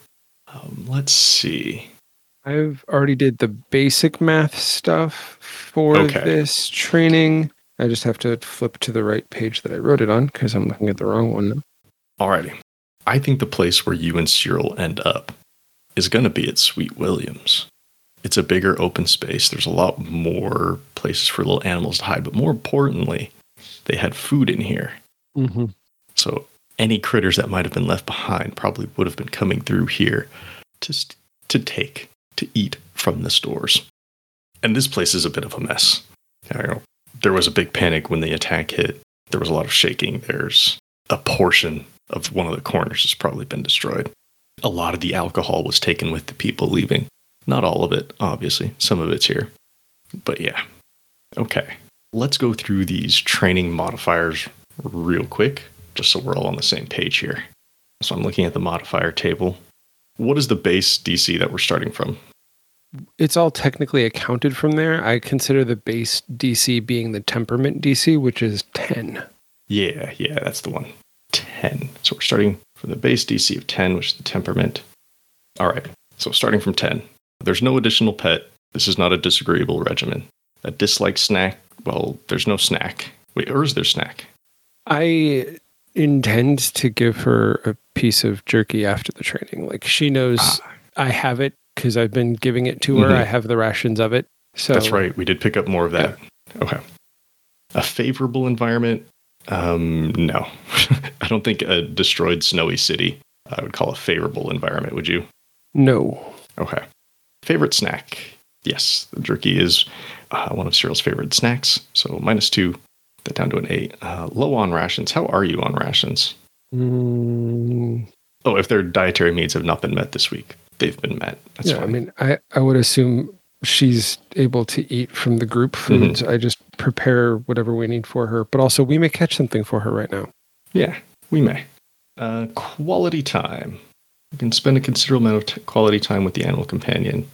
Um, let's see. I've already did the basic math stuff for Okay. this training. I just have to flip to the right page that I wrote it on because I'm looking at the wrong one. now. Alrighty. I think the place where you and Cyril end up is going to be at Sweet Williams. It's a bigger open space. There's a lot more places for little animals to hide, but more importantly, they had food in here. Mm-hmm. So any critters that might have been left behind probably would have been coming through here to to take to eat from the stores. And this place is a bit of a mess. Know there was a big panic when the attack hit. There was a lot of shaking. There's a portion of one of the corners has probably been destroyed. A lot of the alcohol was taken with the people leaving. Not all of it, obviously. Some of it's here. But yeah. Okay. Let's go through these training modifiers real quick, just so we're all on the same page here. So I'm looking at the modifier table. What is the base DC that we're starting from? It's all technically accounted from there. I consider the base DC being the temperament DC, which is 10. Yeah, yeah, that's the one. 10. So we're starting from the base DC of 10, which is the temperament. All right. So starting from 10. There's no additional pet. This is not a disagreeable regimen. A dislike snack. Well, there's no snack. Wait, or is there snack? I intend to give her a piece of jerky after the training. Like she knows Ah. I have it because I've been giving it to her. Mhm. I have the rations of it. So That's right. We did pick up more of that. Okay. A favorable environment? Um, no. <laughs> I don't think a destroyed snowy city I would call a favorable environment, would you? No. Okay. Favorite snack? Yes, the jerky is uh, one of Cyril's favorite snacks. So minus two, that down to an eight. Uh, low on rations. How are you on rations? Mm, Oh, if their dietary needs have not been met this week, they've been met. That's yeah, fine. I mean, I, I would assume she's able to eat from the group Mm-hmm. foods. I just prepare whatever we need for her. But also, we may catch something for her right now. Yeah, we may. Uh, quality time. You can spend a considerable amount of t- quality time with the animal companion.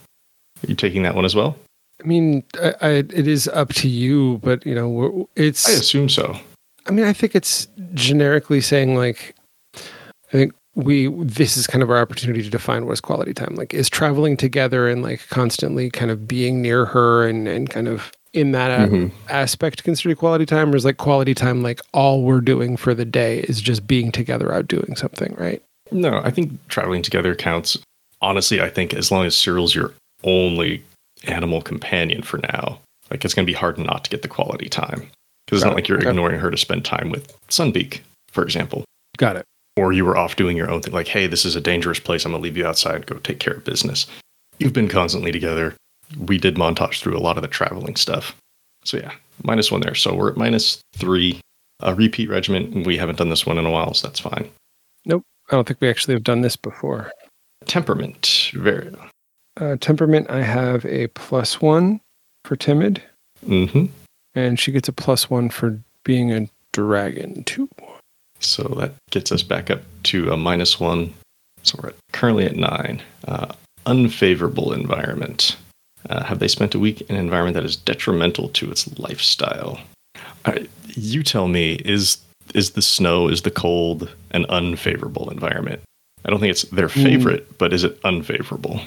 Are you taking that one as well? I mean, I, I, it is up to you, but you know, we're- it's. I assume so. I mean, I think it's generically saying like, I think we this is kind of our opportunity to define what is quality time. Like, is traveling together and like constantly kind of being near her and and kind of in that a- Mhm. aspect considered quality time, or is like quality time like all we're doing for the day is just being together out doing something, right? No, I think traveling together counts. Honestly, I think as long as Cyril's your only animal companion for now, like it's going to be hard not to get the quality time. Because it's Got not it. like you're Okay. ignoring her to spend time with Sunbeak, for example. Got it. or you were off doing your own thing like hey this is a dangerous place i'm going to leave you outside go take care of business you've been constantly together we did montage through a lot of the traveling stuff so yeah minus one there so we're at minus three a repeat regiment we haven't done this one in a while so that's fine Nope. I don't think we actually have done this before. temperament very Uh, temperament, I have a plus one for timid, hmm and she gets a plus one for being a dragon too. so that gets us back up to a minus one. So we're at, currently at nine. Uh, unfavorable environment. Uh, have they spent a week in an environment that is detrimental to its lifestyle? I, you tell me is is the snow is the cold an unfavorable environment? I don't think it's their favorite but is it unfavorable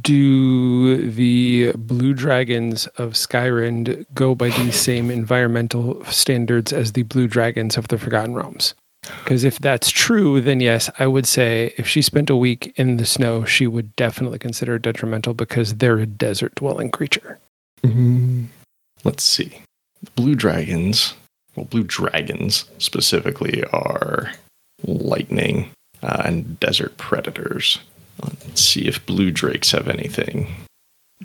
Do the blue dragons of Skyrend go by the same environmental standards as the blue dragons of the Forgotten Realms? Because if that's true, then yes, I would say if she spent a week in the snow, she would definitely consider it detrimental because they're a desert dwelling creature. let's see blue dragons well blue dragons specifically are lightning uh, and desert predators let's see if blue drakes have anything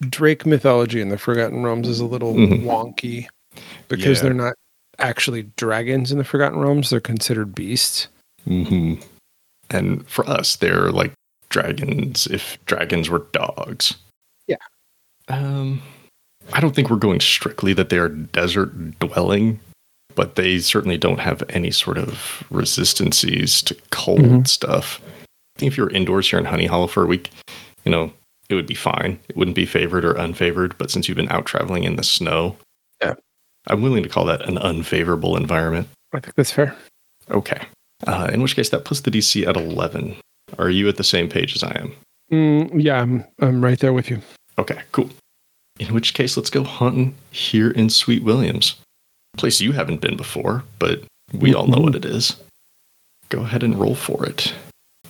Drake mythology in the Forgotten Realms is a little Mhm. wonky because Yeah. they're not actually dragons in the Forgotten Realms, they're considered beasts. hmm And for us, they're like dragons if dragons were dogs. Yeah. Um, I don't think we're going strictly that they are desert dwelling, but they certainly don't have any sort of resistances to cold Mhm. stuff. I think if you were indoors here in Honey Hollow for a week, you know, it would be fine. It wouldn't be favored or unfavored. But since you've been out traveling in the snow, Yeah. I'm willing to call that an unfavorable environment. I think that's fair. Okay. Uh, in which case, that puts the DC at 11. Are you at the same page as I am? Mm, yeah, I'm, I'm right there with you. Okay, cool. In which case, let's go hunting here in Sweet Williams. A place you haven't been before, but we all know what it is. Go ahead and roll for it.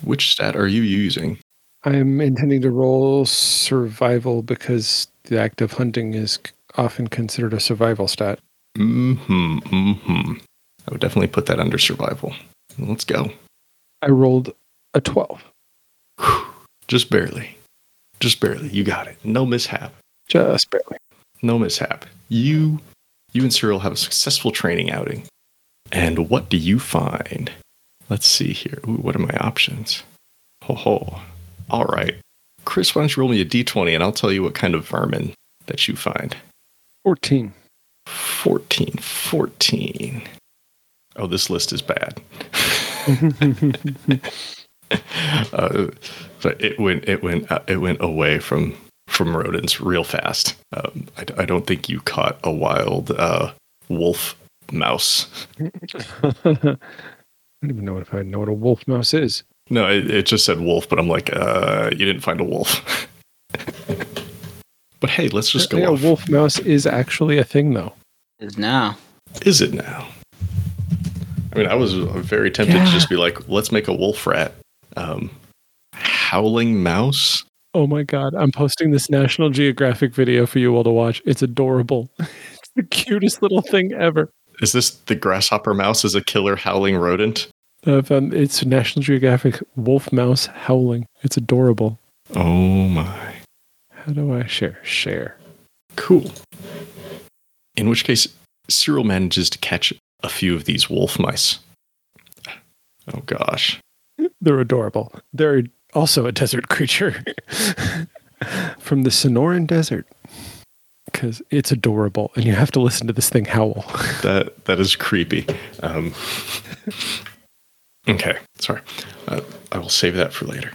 Which stat are you using? I'm intending to roll survival because the act of hunting is often considered a survival stat. Mm-hmm. Mm-hmm. I would definitely put that under survival. Let's go. I rolled a 12. Just barely. Just barely. You got it. No mishap. Just barely. No mishap. You you and Cyril have a successful training outing. And what do you find? Let's see here. Ooh, what are my options? Ho ho. All right. Chris, why don't you roll me a d20 and I'll tell you what kind of vermin that you find. 14. 14. 14. Oh, this list is bad. <laughs> <laughs> uh, but it went it went uh, it went away from from rodents real fast. Um, I, I don't think you caught a wild uh, wolf mouse. <laughs> I don't even know if I know what a wolf mouse is. No, it, it just said wolf, but I'm like, uh, you didn't find a wolf. <laughs> but hey, let's just go Yeah, off. wolf mouse is actually a thing, though. Is now. Is it now? I mean, I was very tempted to just be like, let's make a wolf rat. Um, howling mouse. Oh my god, I'm posting this National Geographic video for you all to watch. It's adorable. <laughs> It's the cutest little thing ever. Is this the grasshopper mouse as a killer howling rodent? Uh, um, it's National Geographic wolf mouse howling. It's adorable. Oh my. How do I share? Share. Cool. In which case, Cyril manages to catch a few of these wolf mice. Oh gosh. They're adorable. They're also a desert creature <laughs> from the Sonoran Desert because it's adorable, and you have to listen to this thing howl. That that is creepy. Um, okay, sorry. Uh, I will save that for later.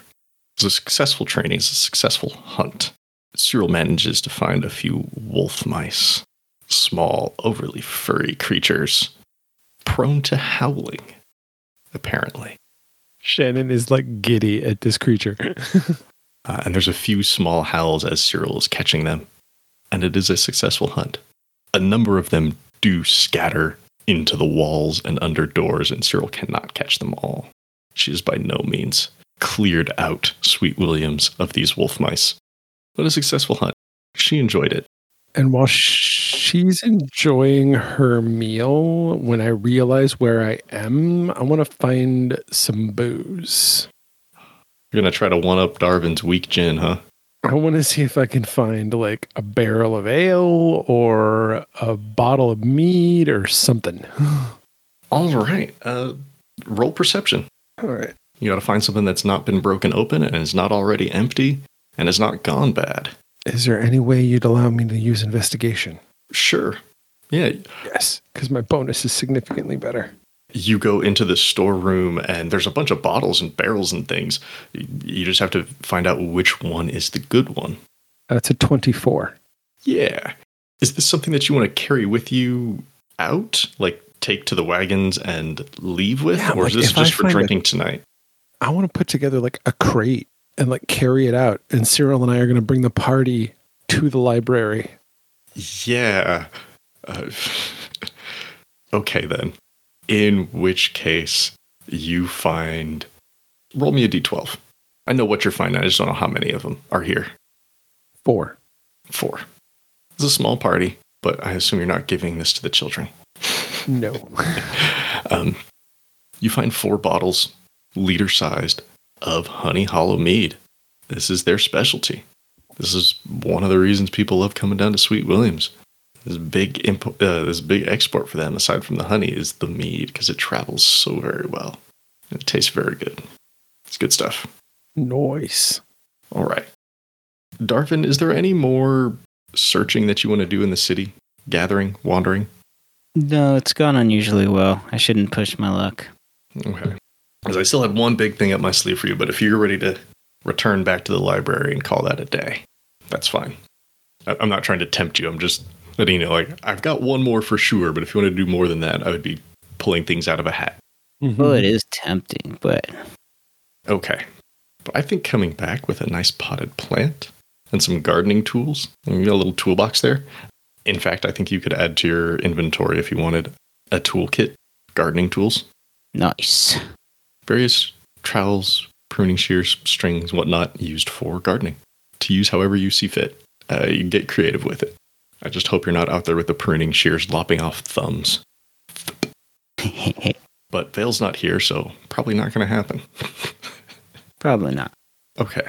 So successful training is a successful hunt. Cyril manages to find a few wolf mice, small, overly furry creatures, prone to howling, apparently. Shannon is like giddy at this creature. <laughs> Uh, and there's a few small howls as Cyril is catching them. And it is a successful hunt. A number of them do scatter into the walls and under doors, and Cyril cannot catch them all. She is by no means cleared out Sweet Williams of these wolf mice. But a successful hunt. She enjoyed it. and while she's enjoying her meal, when I realize where I am, I want to find some booze. You're going to try to one up Darvin's weak gin, huh? I want to see if I can find like a barrel of ale or a bottle of mead or something. <gasps> All right. Uh, roll perception. All right. You got to find something that's not been broken open and is not already empty and has not gone bad. Is there any way you'd allow me to use investigation? Sure. Yeah, Yes, because my bonus is significantly better. You go into the storeroom and there's a bunch of bottles and barrels and things. You just have to find out which one is the good one. That's a 24. Yeah. Is this something that you want to carry with you out? Like take to the wagons and leave with? Yeah, or is this if I just for find a- drinking tonight? I want to put together like a crate and like carry it out. And Cyril and I are going to bring the party to the library. Yeah. Uh, <laughs> okay, then. In which case, you find. Roll me a d12. I know what you're finding. I just don't know how many of them are here. Four. Four. It's a small party, but I assume you're not giving this to the children. No. <laughs> Um, you find four bottles, liter sized, of Honey Hollow Mead. This is their specialty. This is one of the reasons people love coming down to Sweet Williams. This big imp- uh, this big export for them, aside from the honey, is the mead because it travels so very well. It tastes very good. It's good stuff. Noise. All right, Darvin, is there any more searching that you want to do in the city? Gathering, wandering. No, it's gone unusually well. I shouldn't push my luck. Okay. Because I still have one big thing up my sleeve for you, but if you're ready to return back to the library and call that a day, that's fine. I- I'm not trying to tempt you. I'm just letting you know, like, I've got one more for sure, but if you want to do more than that, I would be pulling things out of a hat. Well, it is tempting, but Okay. But I think coming back with a nice potted plant and some gardening tools, you got a little toolbox there. In fact, I think you could add to your inventory if you wanted a toolkit, gardening tools. nice. various trowels, pruning shears, strings, whatnot used for gardening to use however you see fit. Uh, you can get creative with it. I just hope you're not out there with the pruning shears lopping off thumbs. <laughs> But Vale's not here, so probably not going to happen. <laughs> Probably not. Okay.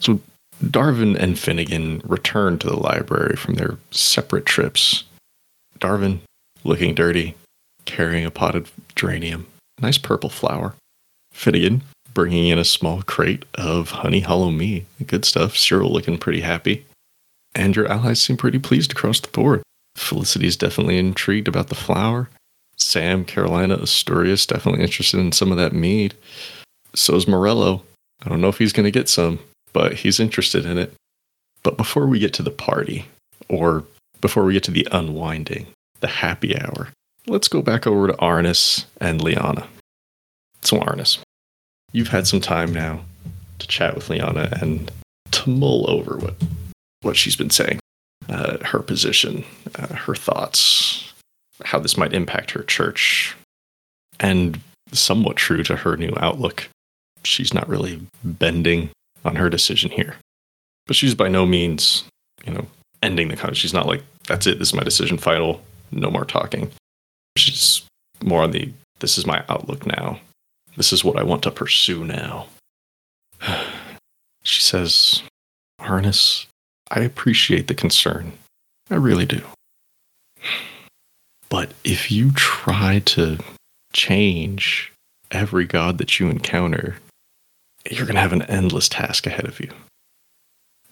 So Darvin and Finnegan return to the library from their separate trips. Darvin, looking dirty, carrying a potted geranium, nice purple flower. Finnegan, bringing in a small crate of honey hollow me. Good stuff. Cyril looking pretty happy. And your allies seem pretty pleased across the board. Felicity's definitely intrigued about the flower. Sam, Carolina, Asturias, definitely interested in some of that mead. So is Morello. I don't know if he's going to get some, but he's interested in it. But before we get to the party, or before we get to the unwinding, the happy hour, let's go back over to Arnis and Liana. So, Arnis, you've had some time now to chat with Liana and to mull over what, what she's been saying, uh, her position, uh, her thoughts, how this might impact her church, and somewhat true to her new outlook she's not really bending on her decision here. But she's by no means, you know, ending the conversation. She's not like, that's it, this is my decision, final, no more talking. She's more on the, this is my outlook now. This is what I want to pursue now. <sighs> she says, Arnis, I appreciate the concern. I really do. But if you try to change every god that you encounter, you're going to have an endless task ahead of you.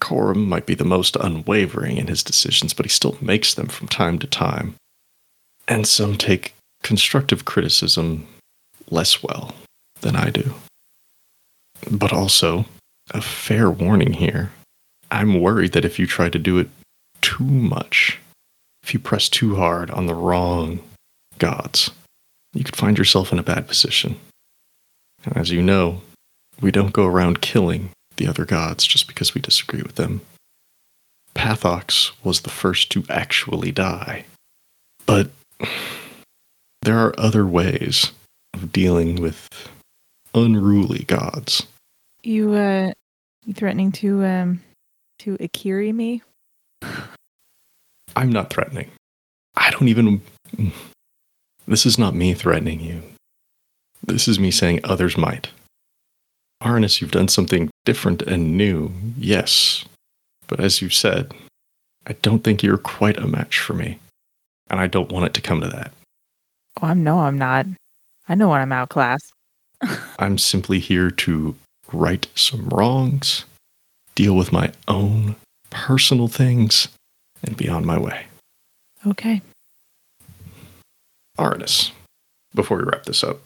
Coram might be the most unwavering in his decisions, but he still makes them from time to time. And some take constructive criticism less well than I do. But also, a fair warning here. I'm worried that if you try to do it too much, if you press too hard on the wrong gods, you could find yourself in a bad position. And as you know, we don't go around killing the other gods just because we disagree with them. Pathox was the first to actually die. But there are other ways of dealing with unruly gods. You uh you threatening to um to Akiri me? I'm not threatening. I don't even. This is not me threatening you. This is me saying others might. Arnis, you've done something different and new, yes. But as you've said, I don't think you're quite a match for me. And I don't want it to come to that. Oh, I'm no, I'm not. I know when I'm outclassed. I'm simply here to right some wrongs, deal with my own personal things, and be on my way. Okay. Arnis, before we wrap this up,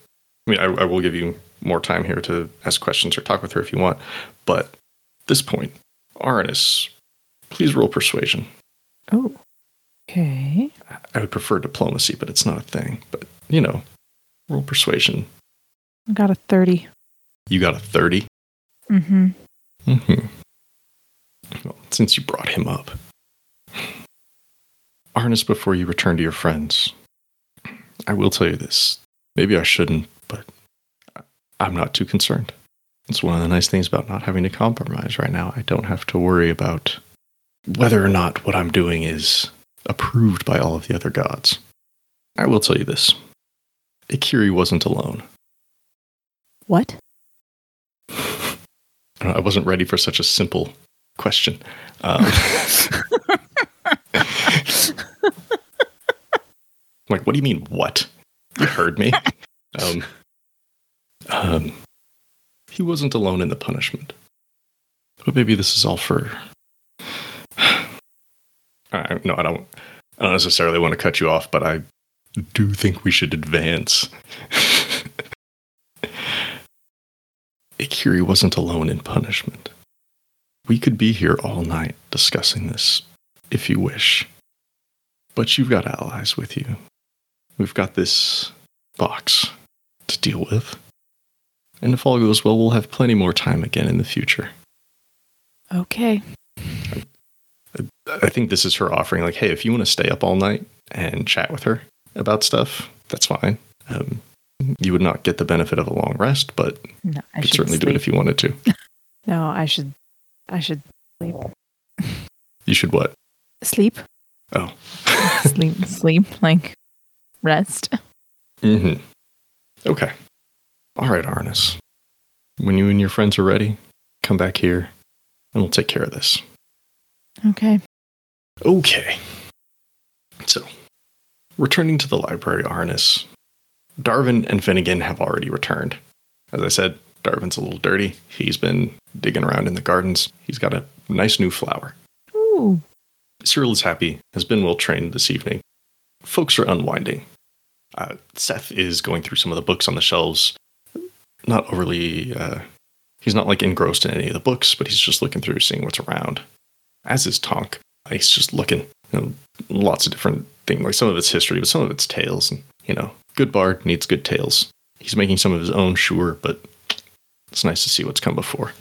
I mean, I, I will give you more time here to ask questions or talk with her if you want, but at this point, Arnis, please roll persuasion. Oh. Okay. I would prefer diplomacy, but it's not a thing. But, you know, roll persuasion. I got a 30. You got a 30? Mm-hmm. Mm-hmm. Well, since you brought him up. Arnis, before you return to your friends, I will tell you this. Maybe I shouldn't, but I'm not too concerned. It's one of the nice things about not having to compromise right now. I don't have to worry about whether or not what I'm doing is approved by all of the other gods. I will tell you this. Akiri wasn't alone. What? <laughs> I wasn't ready for such a simple question. Um, <laughs> like, what do you mean, what? You heard me. Um, um, he wasn't alone in the punishment. But maybe this is all for. I, no, I don't. I don't necessarily want to cut you off, but I do think we should advance. <laughs> Akiri wasn't alone in punishment. We could be here all night discussing this, if you wish. But you've got allies with you. We've got this box to deal with. And if all goes well, we'll have plenty more time again in the future. Okay. I think this is her offering, like, hey, if you want to stay up all night and chat with her about stuff, that's fine. Um, you would not get the benefit of a long rest, but No, I you could certainly do it if you wanted to. <laughs> No, I should. I should sleep. You should what? Sleep. Oh. <laughs> sleep. Sleep. Like rest. Mm-hmm. Okay. All right, Arnis. When you and your friends are ready, come back here and we'll take care of this. Okay. Okay. So, returning to the library, Arnis, Darvin and Finnegan have already returned. As I said, Darvin's a little dirty. He's been digging around in the gardens. He's got a nice new flower. Ooh. Cyril is happy, has been well trained this evening. Folks are unwinding. Uh, Seth is going through some of the books on the shelves. Not overly, uh, he's not like engrossed in any of the books, but he's just looking through, seeing what's around. As is Tonk. He's just looking, you know, lots of different things. Like some of it's history, but some of it's tales. And, you know, good bard needs good tales. He's making some of his own, sure, but it's nice to see what's come before.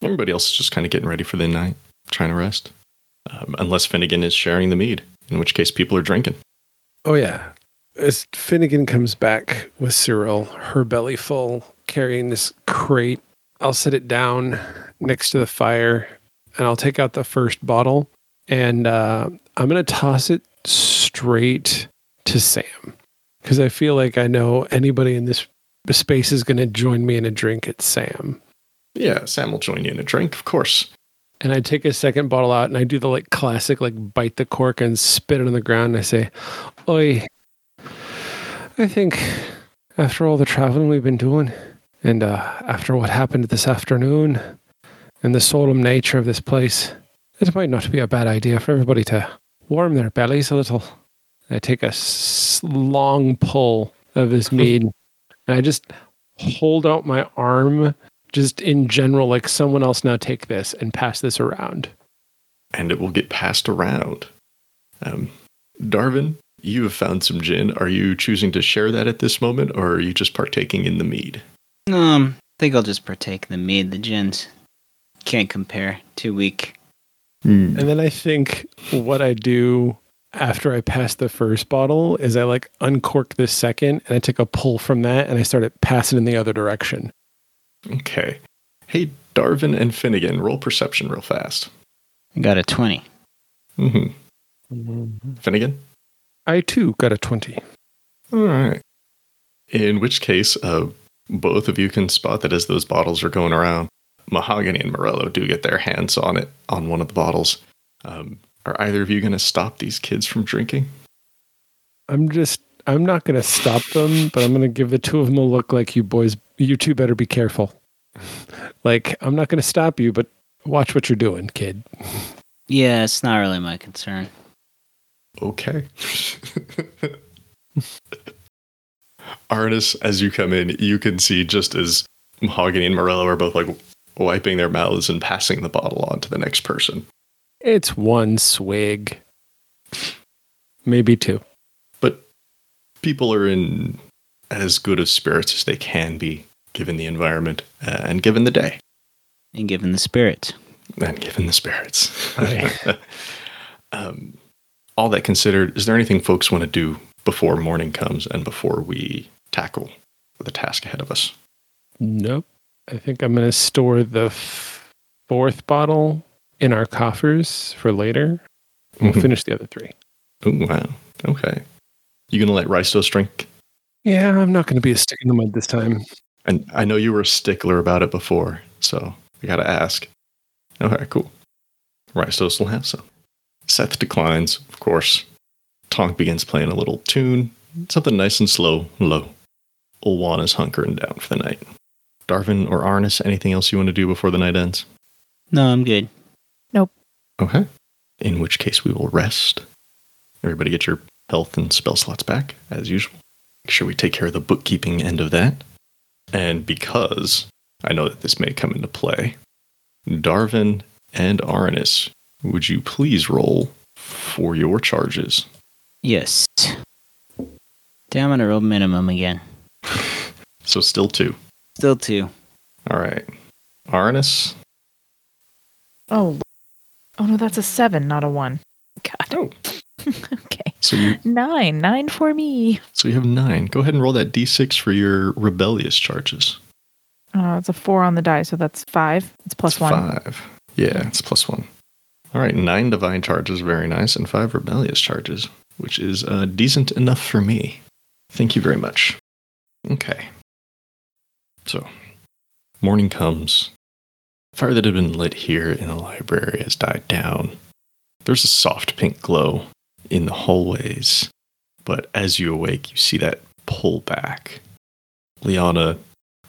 Everybody else is just kind of getting ready for the night, trying to rest um, unless Finnegan is sharing the mead, in which case people are drinking. Oh yeah. As Finnegan comes back with Cyril, her belly full, carrying this crate, I'll set it down next to the fire and I'll take out the first bottle and uh, I'm going to toss it straight to Sam because I feel like I know anybody in this space is going to join me in a drink. at Sam. Yeah, Sam will join you in a drink, of course. And I take a second bottle out and I do the like classic, like bite the cork and spit it on the ground. And I say, Oi, I think after all the traveling we've been doing and uh, after what happened this afternoon and the solemn nature of this place, it might not be a bad idea for everybody to warm their bellies a little. I take a long pull of this mead and I just hold out my arm just in general, like someone else now take this and pass this around. And it will get passed around. Um, Darvin, you have found some gin. Are you choosing to share that at this moment, or are you just partaking in the mead? Um, I think I'll just partake in the mead. The gins can't compare. Too weak. And then I think what I do after I pass the first bottle is I like uncork the second and I take a pull from that and I start it passing in the other direction. Okay. Hey, Darvin and Finnegan, roll perception real fast. I got a 20. Mm-hmm. Finnegan? I too got a 20. All right. In which case, uh, both of you can spot that as those bottles are going around, Mahogany and Morello do get their hands on it, on one of the bottles. Um, are either of you going to stop these kids from drinking? I'm just, I'm not going to stop them, but I'm going to give the two of them a look like you boys, you two better be careful. <laughs> like, I'm not going to stop you, but watch what you're doing, kid. Yeah, it's not really my concern. Okay. <laughs> Arnis, as you come in, you can see just as Mahogany and Morello are both like wiping their mouths and passing the bottle on to the next person. It's one swig, maybe two. But people are in as good of spirits as they can be, given the environment uh, and given the day And given the spirits. and given the spirits. Right. <laughs> um, all that considered, is there anything folks want to do before morning comes and before we tackle the task ahead of us? Nope. I think I'm going to store the f- fourth bottle in our coffers for later. We'll Mhm. finish the other three. Oh, wow. Okay. You gonna let Ristos drink? Yeah, I'm not going to be a stick in the mud this time. And I know you were a stickler about it before, so we gotta ask. Okay, cool. Ristos will have some. Seth declines, of course. Tonk begins playing a little tune, something nice and slow, low. Ulwan is hunkering down for the night. Darvin or Arnis, anything else you want to do before the night ends? No, I'm good. Okay. In which case we will rest. Everybody get your health and spell slots back, as usual. Make sure we take care of the bookkeeping end of that. And because I know that this may come into play, Darvin and Arnis, would you please roll for your charges? Yes. Damn, I'm gonna roll minimum again. <laughs> So still two. Still two. All right. Arnis. Oh, oh no, that's a seven, not a one. God. Oh. <laughs> okay. So you Nine. Nine for me. so you have nine. Go ahead and roll that d6 for your rebellious charges. Uh, it's a four on the die, so that's five. It's plus It's one. Five. Yeah, it's plus one. All right, nine divine charges, very nice, and five rebellious charges, which is uh, decent enough for me. Thank you very much. Okay. So, morning comes. Fire that had been lit here in the library has died down. There's a soft pink glow in the hallways, but as you awake, you see that pull back. Liana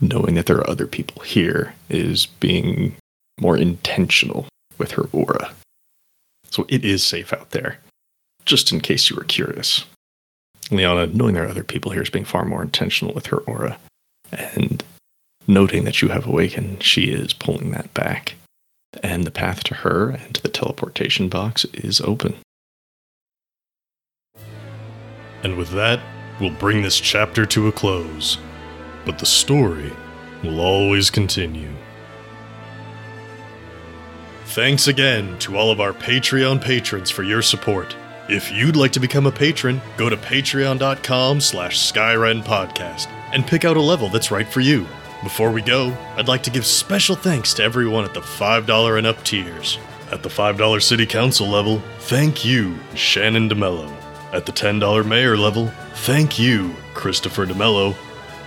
knowing that there are other people here is being more intentional with her aura. So it is safe out there, just in case you were curious. Liana, knowing there are other people here, is being far more intentional with her aura. And noting that you have awakened, she is pulling that back. And the path to her and to the teleportation box is open. And with that, we'll bring this chapter to a close. But the story will always continue. Thanks again to all of our Patreon patrons for your support. If you'd like to become a patron, go to patreon.com slash Skyrend Podcast and pick out a level that's right for you. Before we go, I'd like to give special thanks to everyone at the $5 and up tiers. At the $5 City Council level, thank you, Shannon DeMello. At the $10 Mayor level, thank you, Christopher DeMello.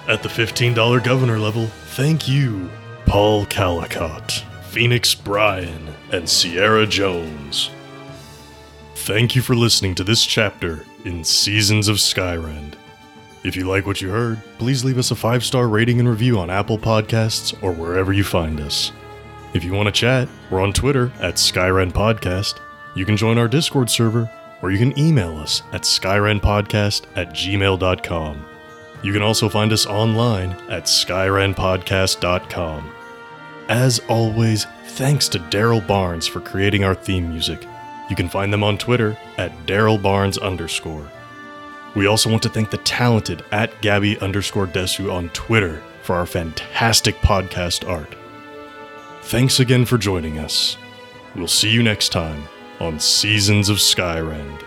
At the $15 Governor level, thank you, Paul Calicott, Phoenix Bryan, and Sierra Jones. Thank you for listening to this chapter in Seasons of Skyrend. If you like what you heard, please leave us a five star rating and review on Apple Podcasts or wherever you find us. If you want to chat, we're on Twitter at Skyrend Podcast. You can join our Discord server, or you can email us at skyrendpodcast at gmail.com. You can also find us online at skyrendpodcast.com. As always, thanks to Daryl Barnes for creating our theme music. You can find them on Twitter at Daryl Barnes underscore. We also want to thank the talented at Gabby underscore Desu on Twitter for our fantastic podcast art. Thanks again for joining us. We'll see you next time on Seasons of Skyrend.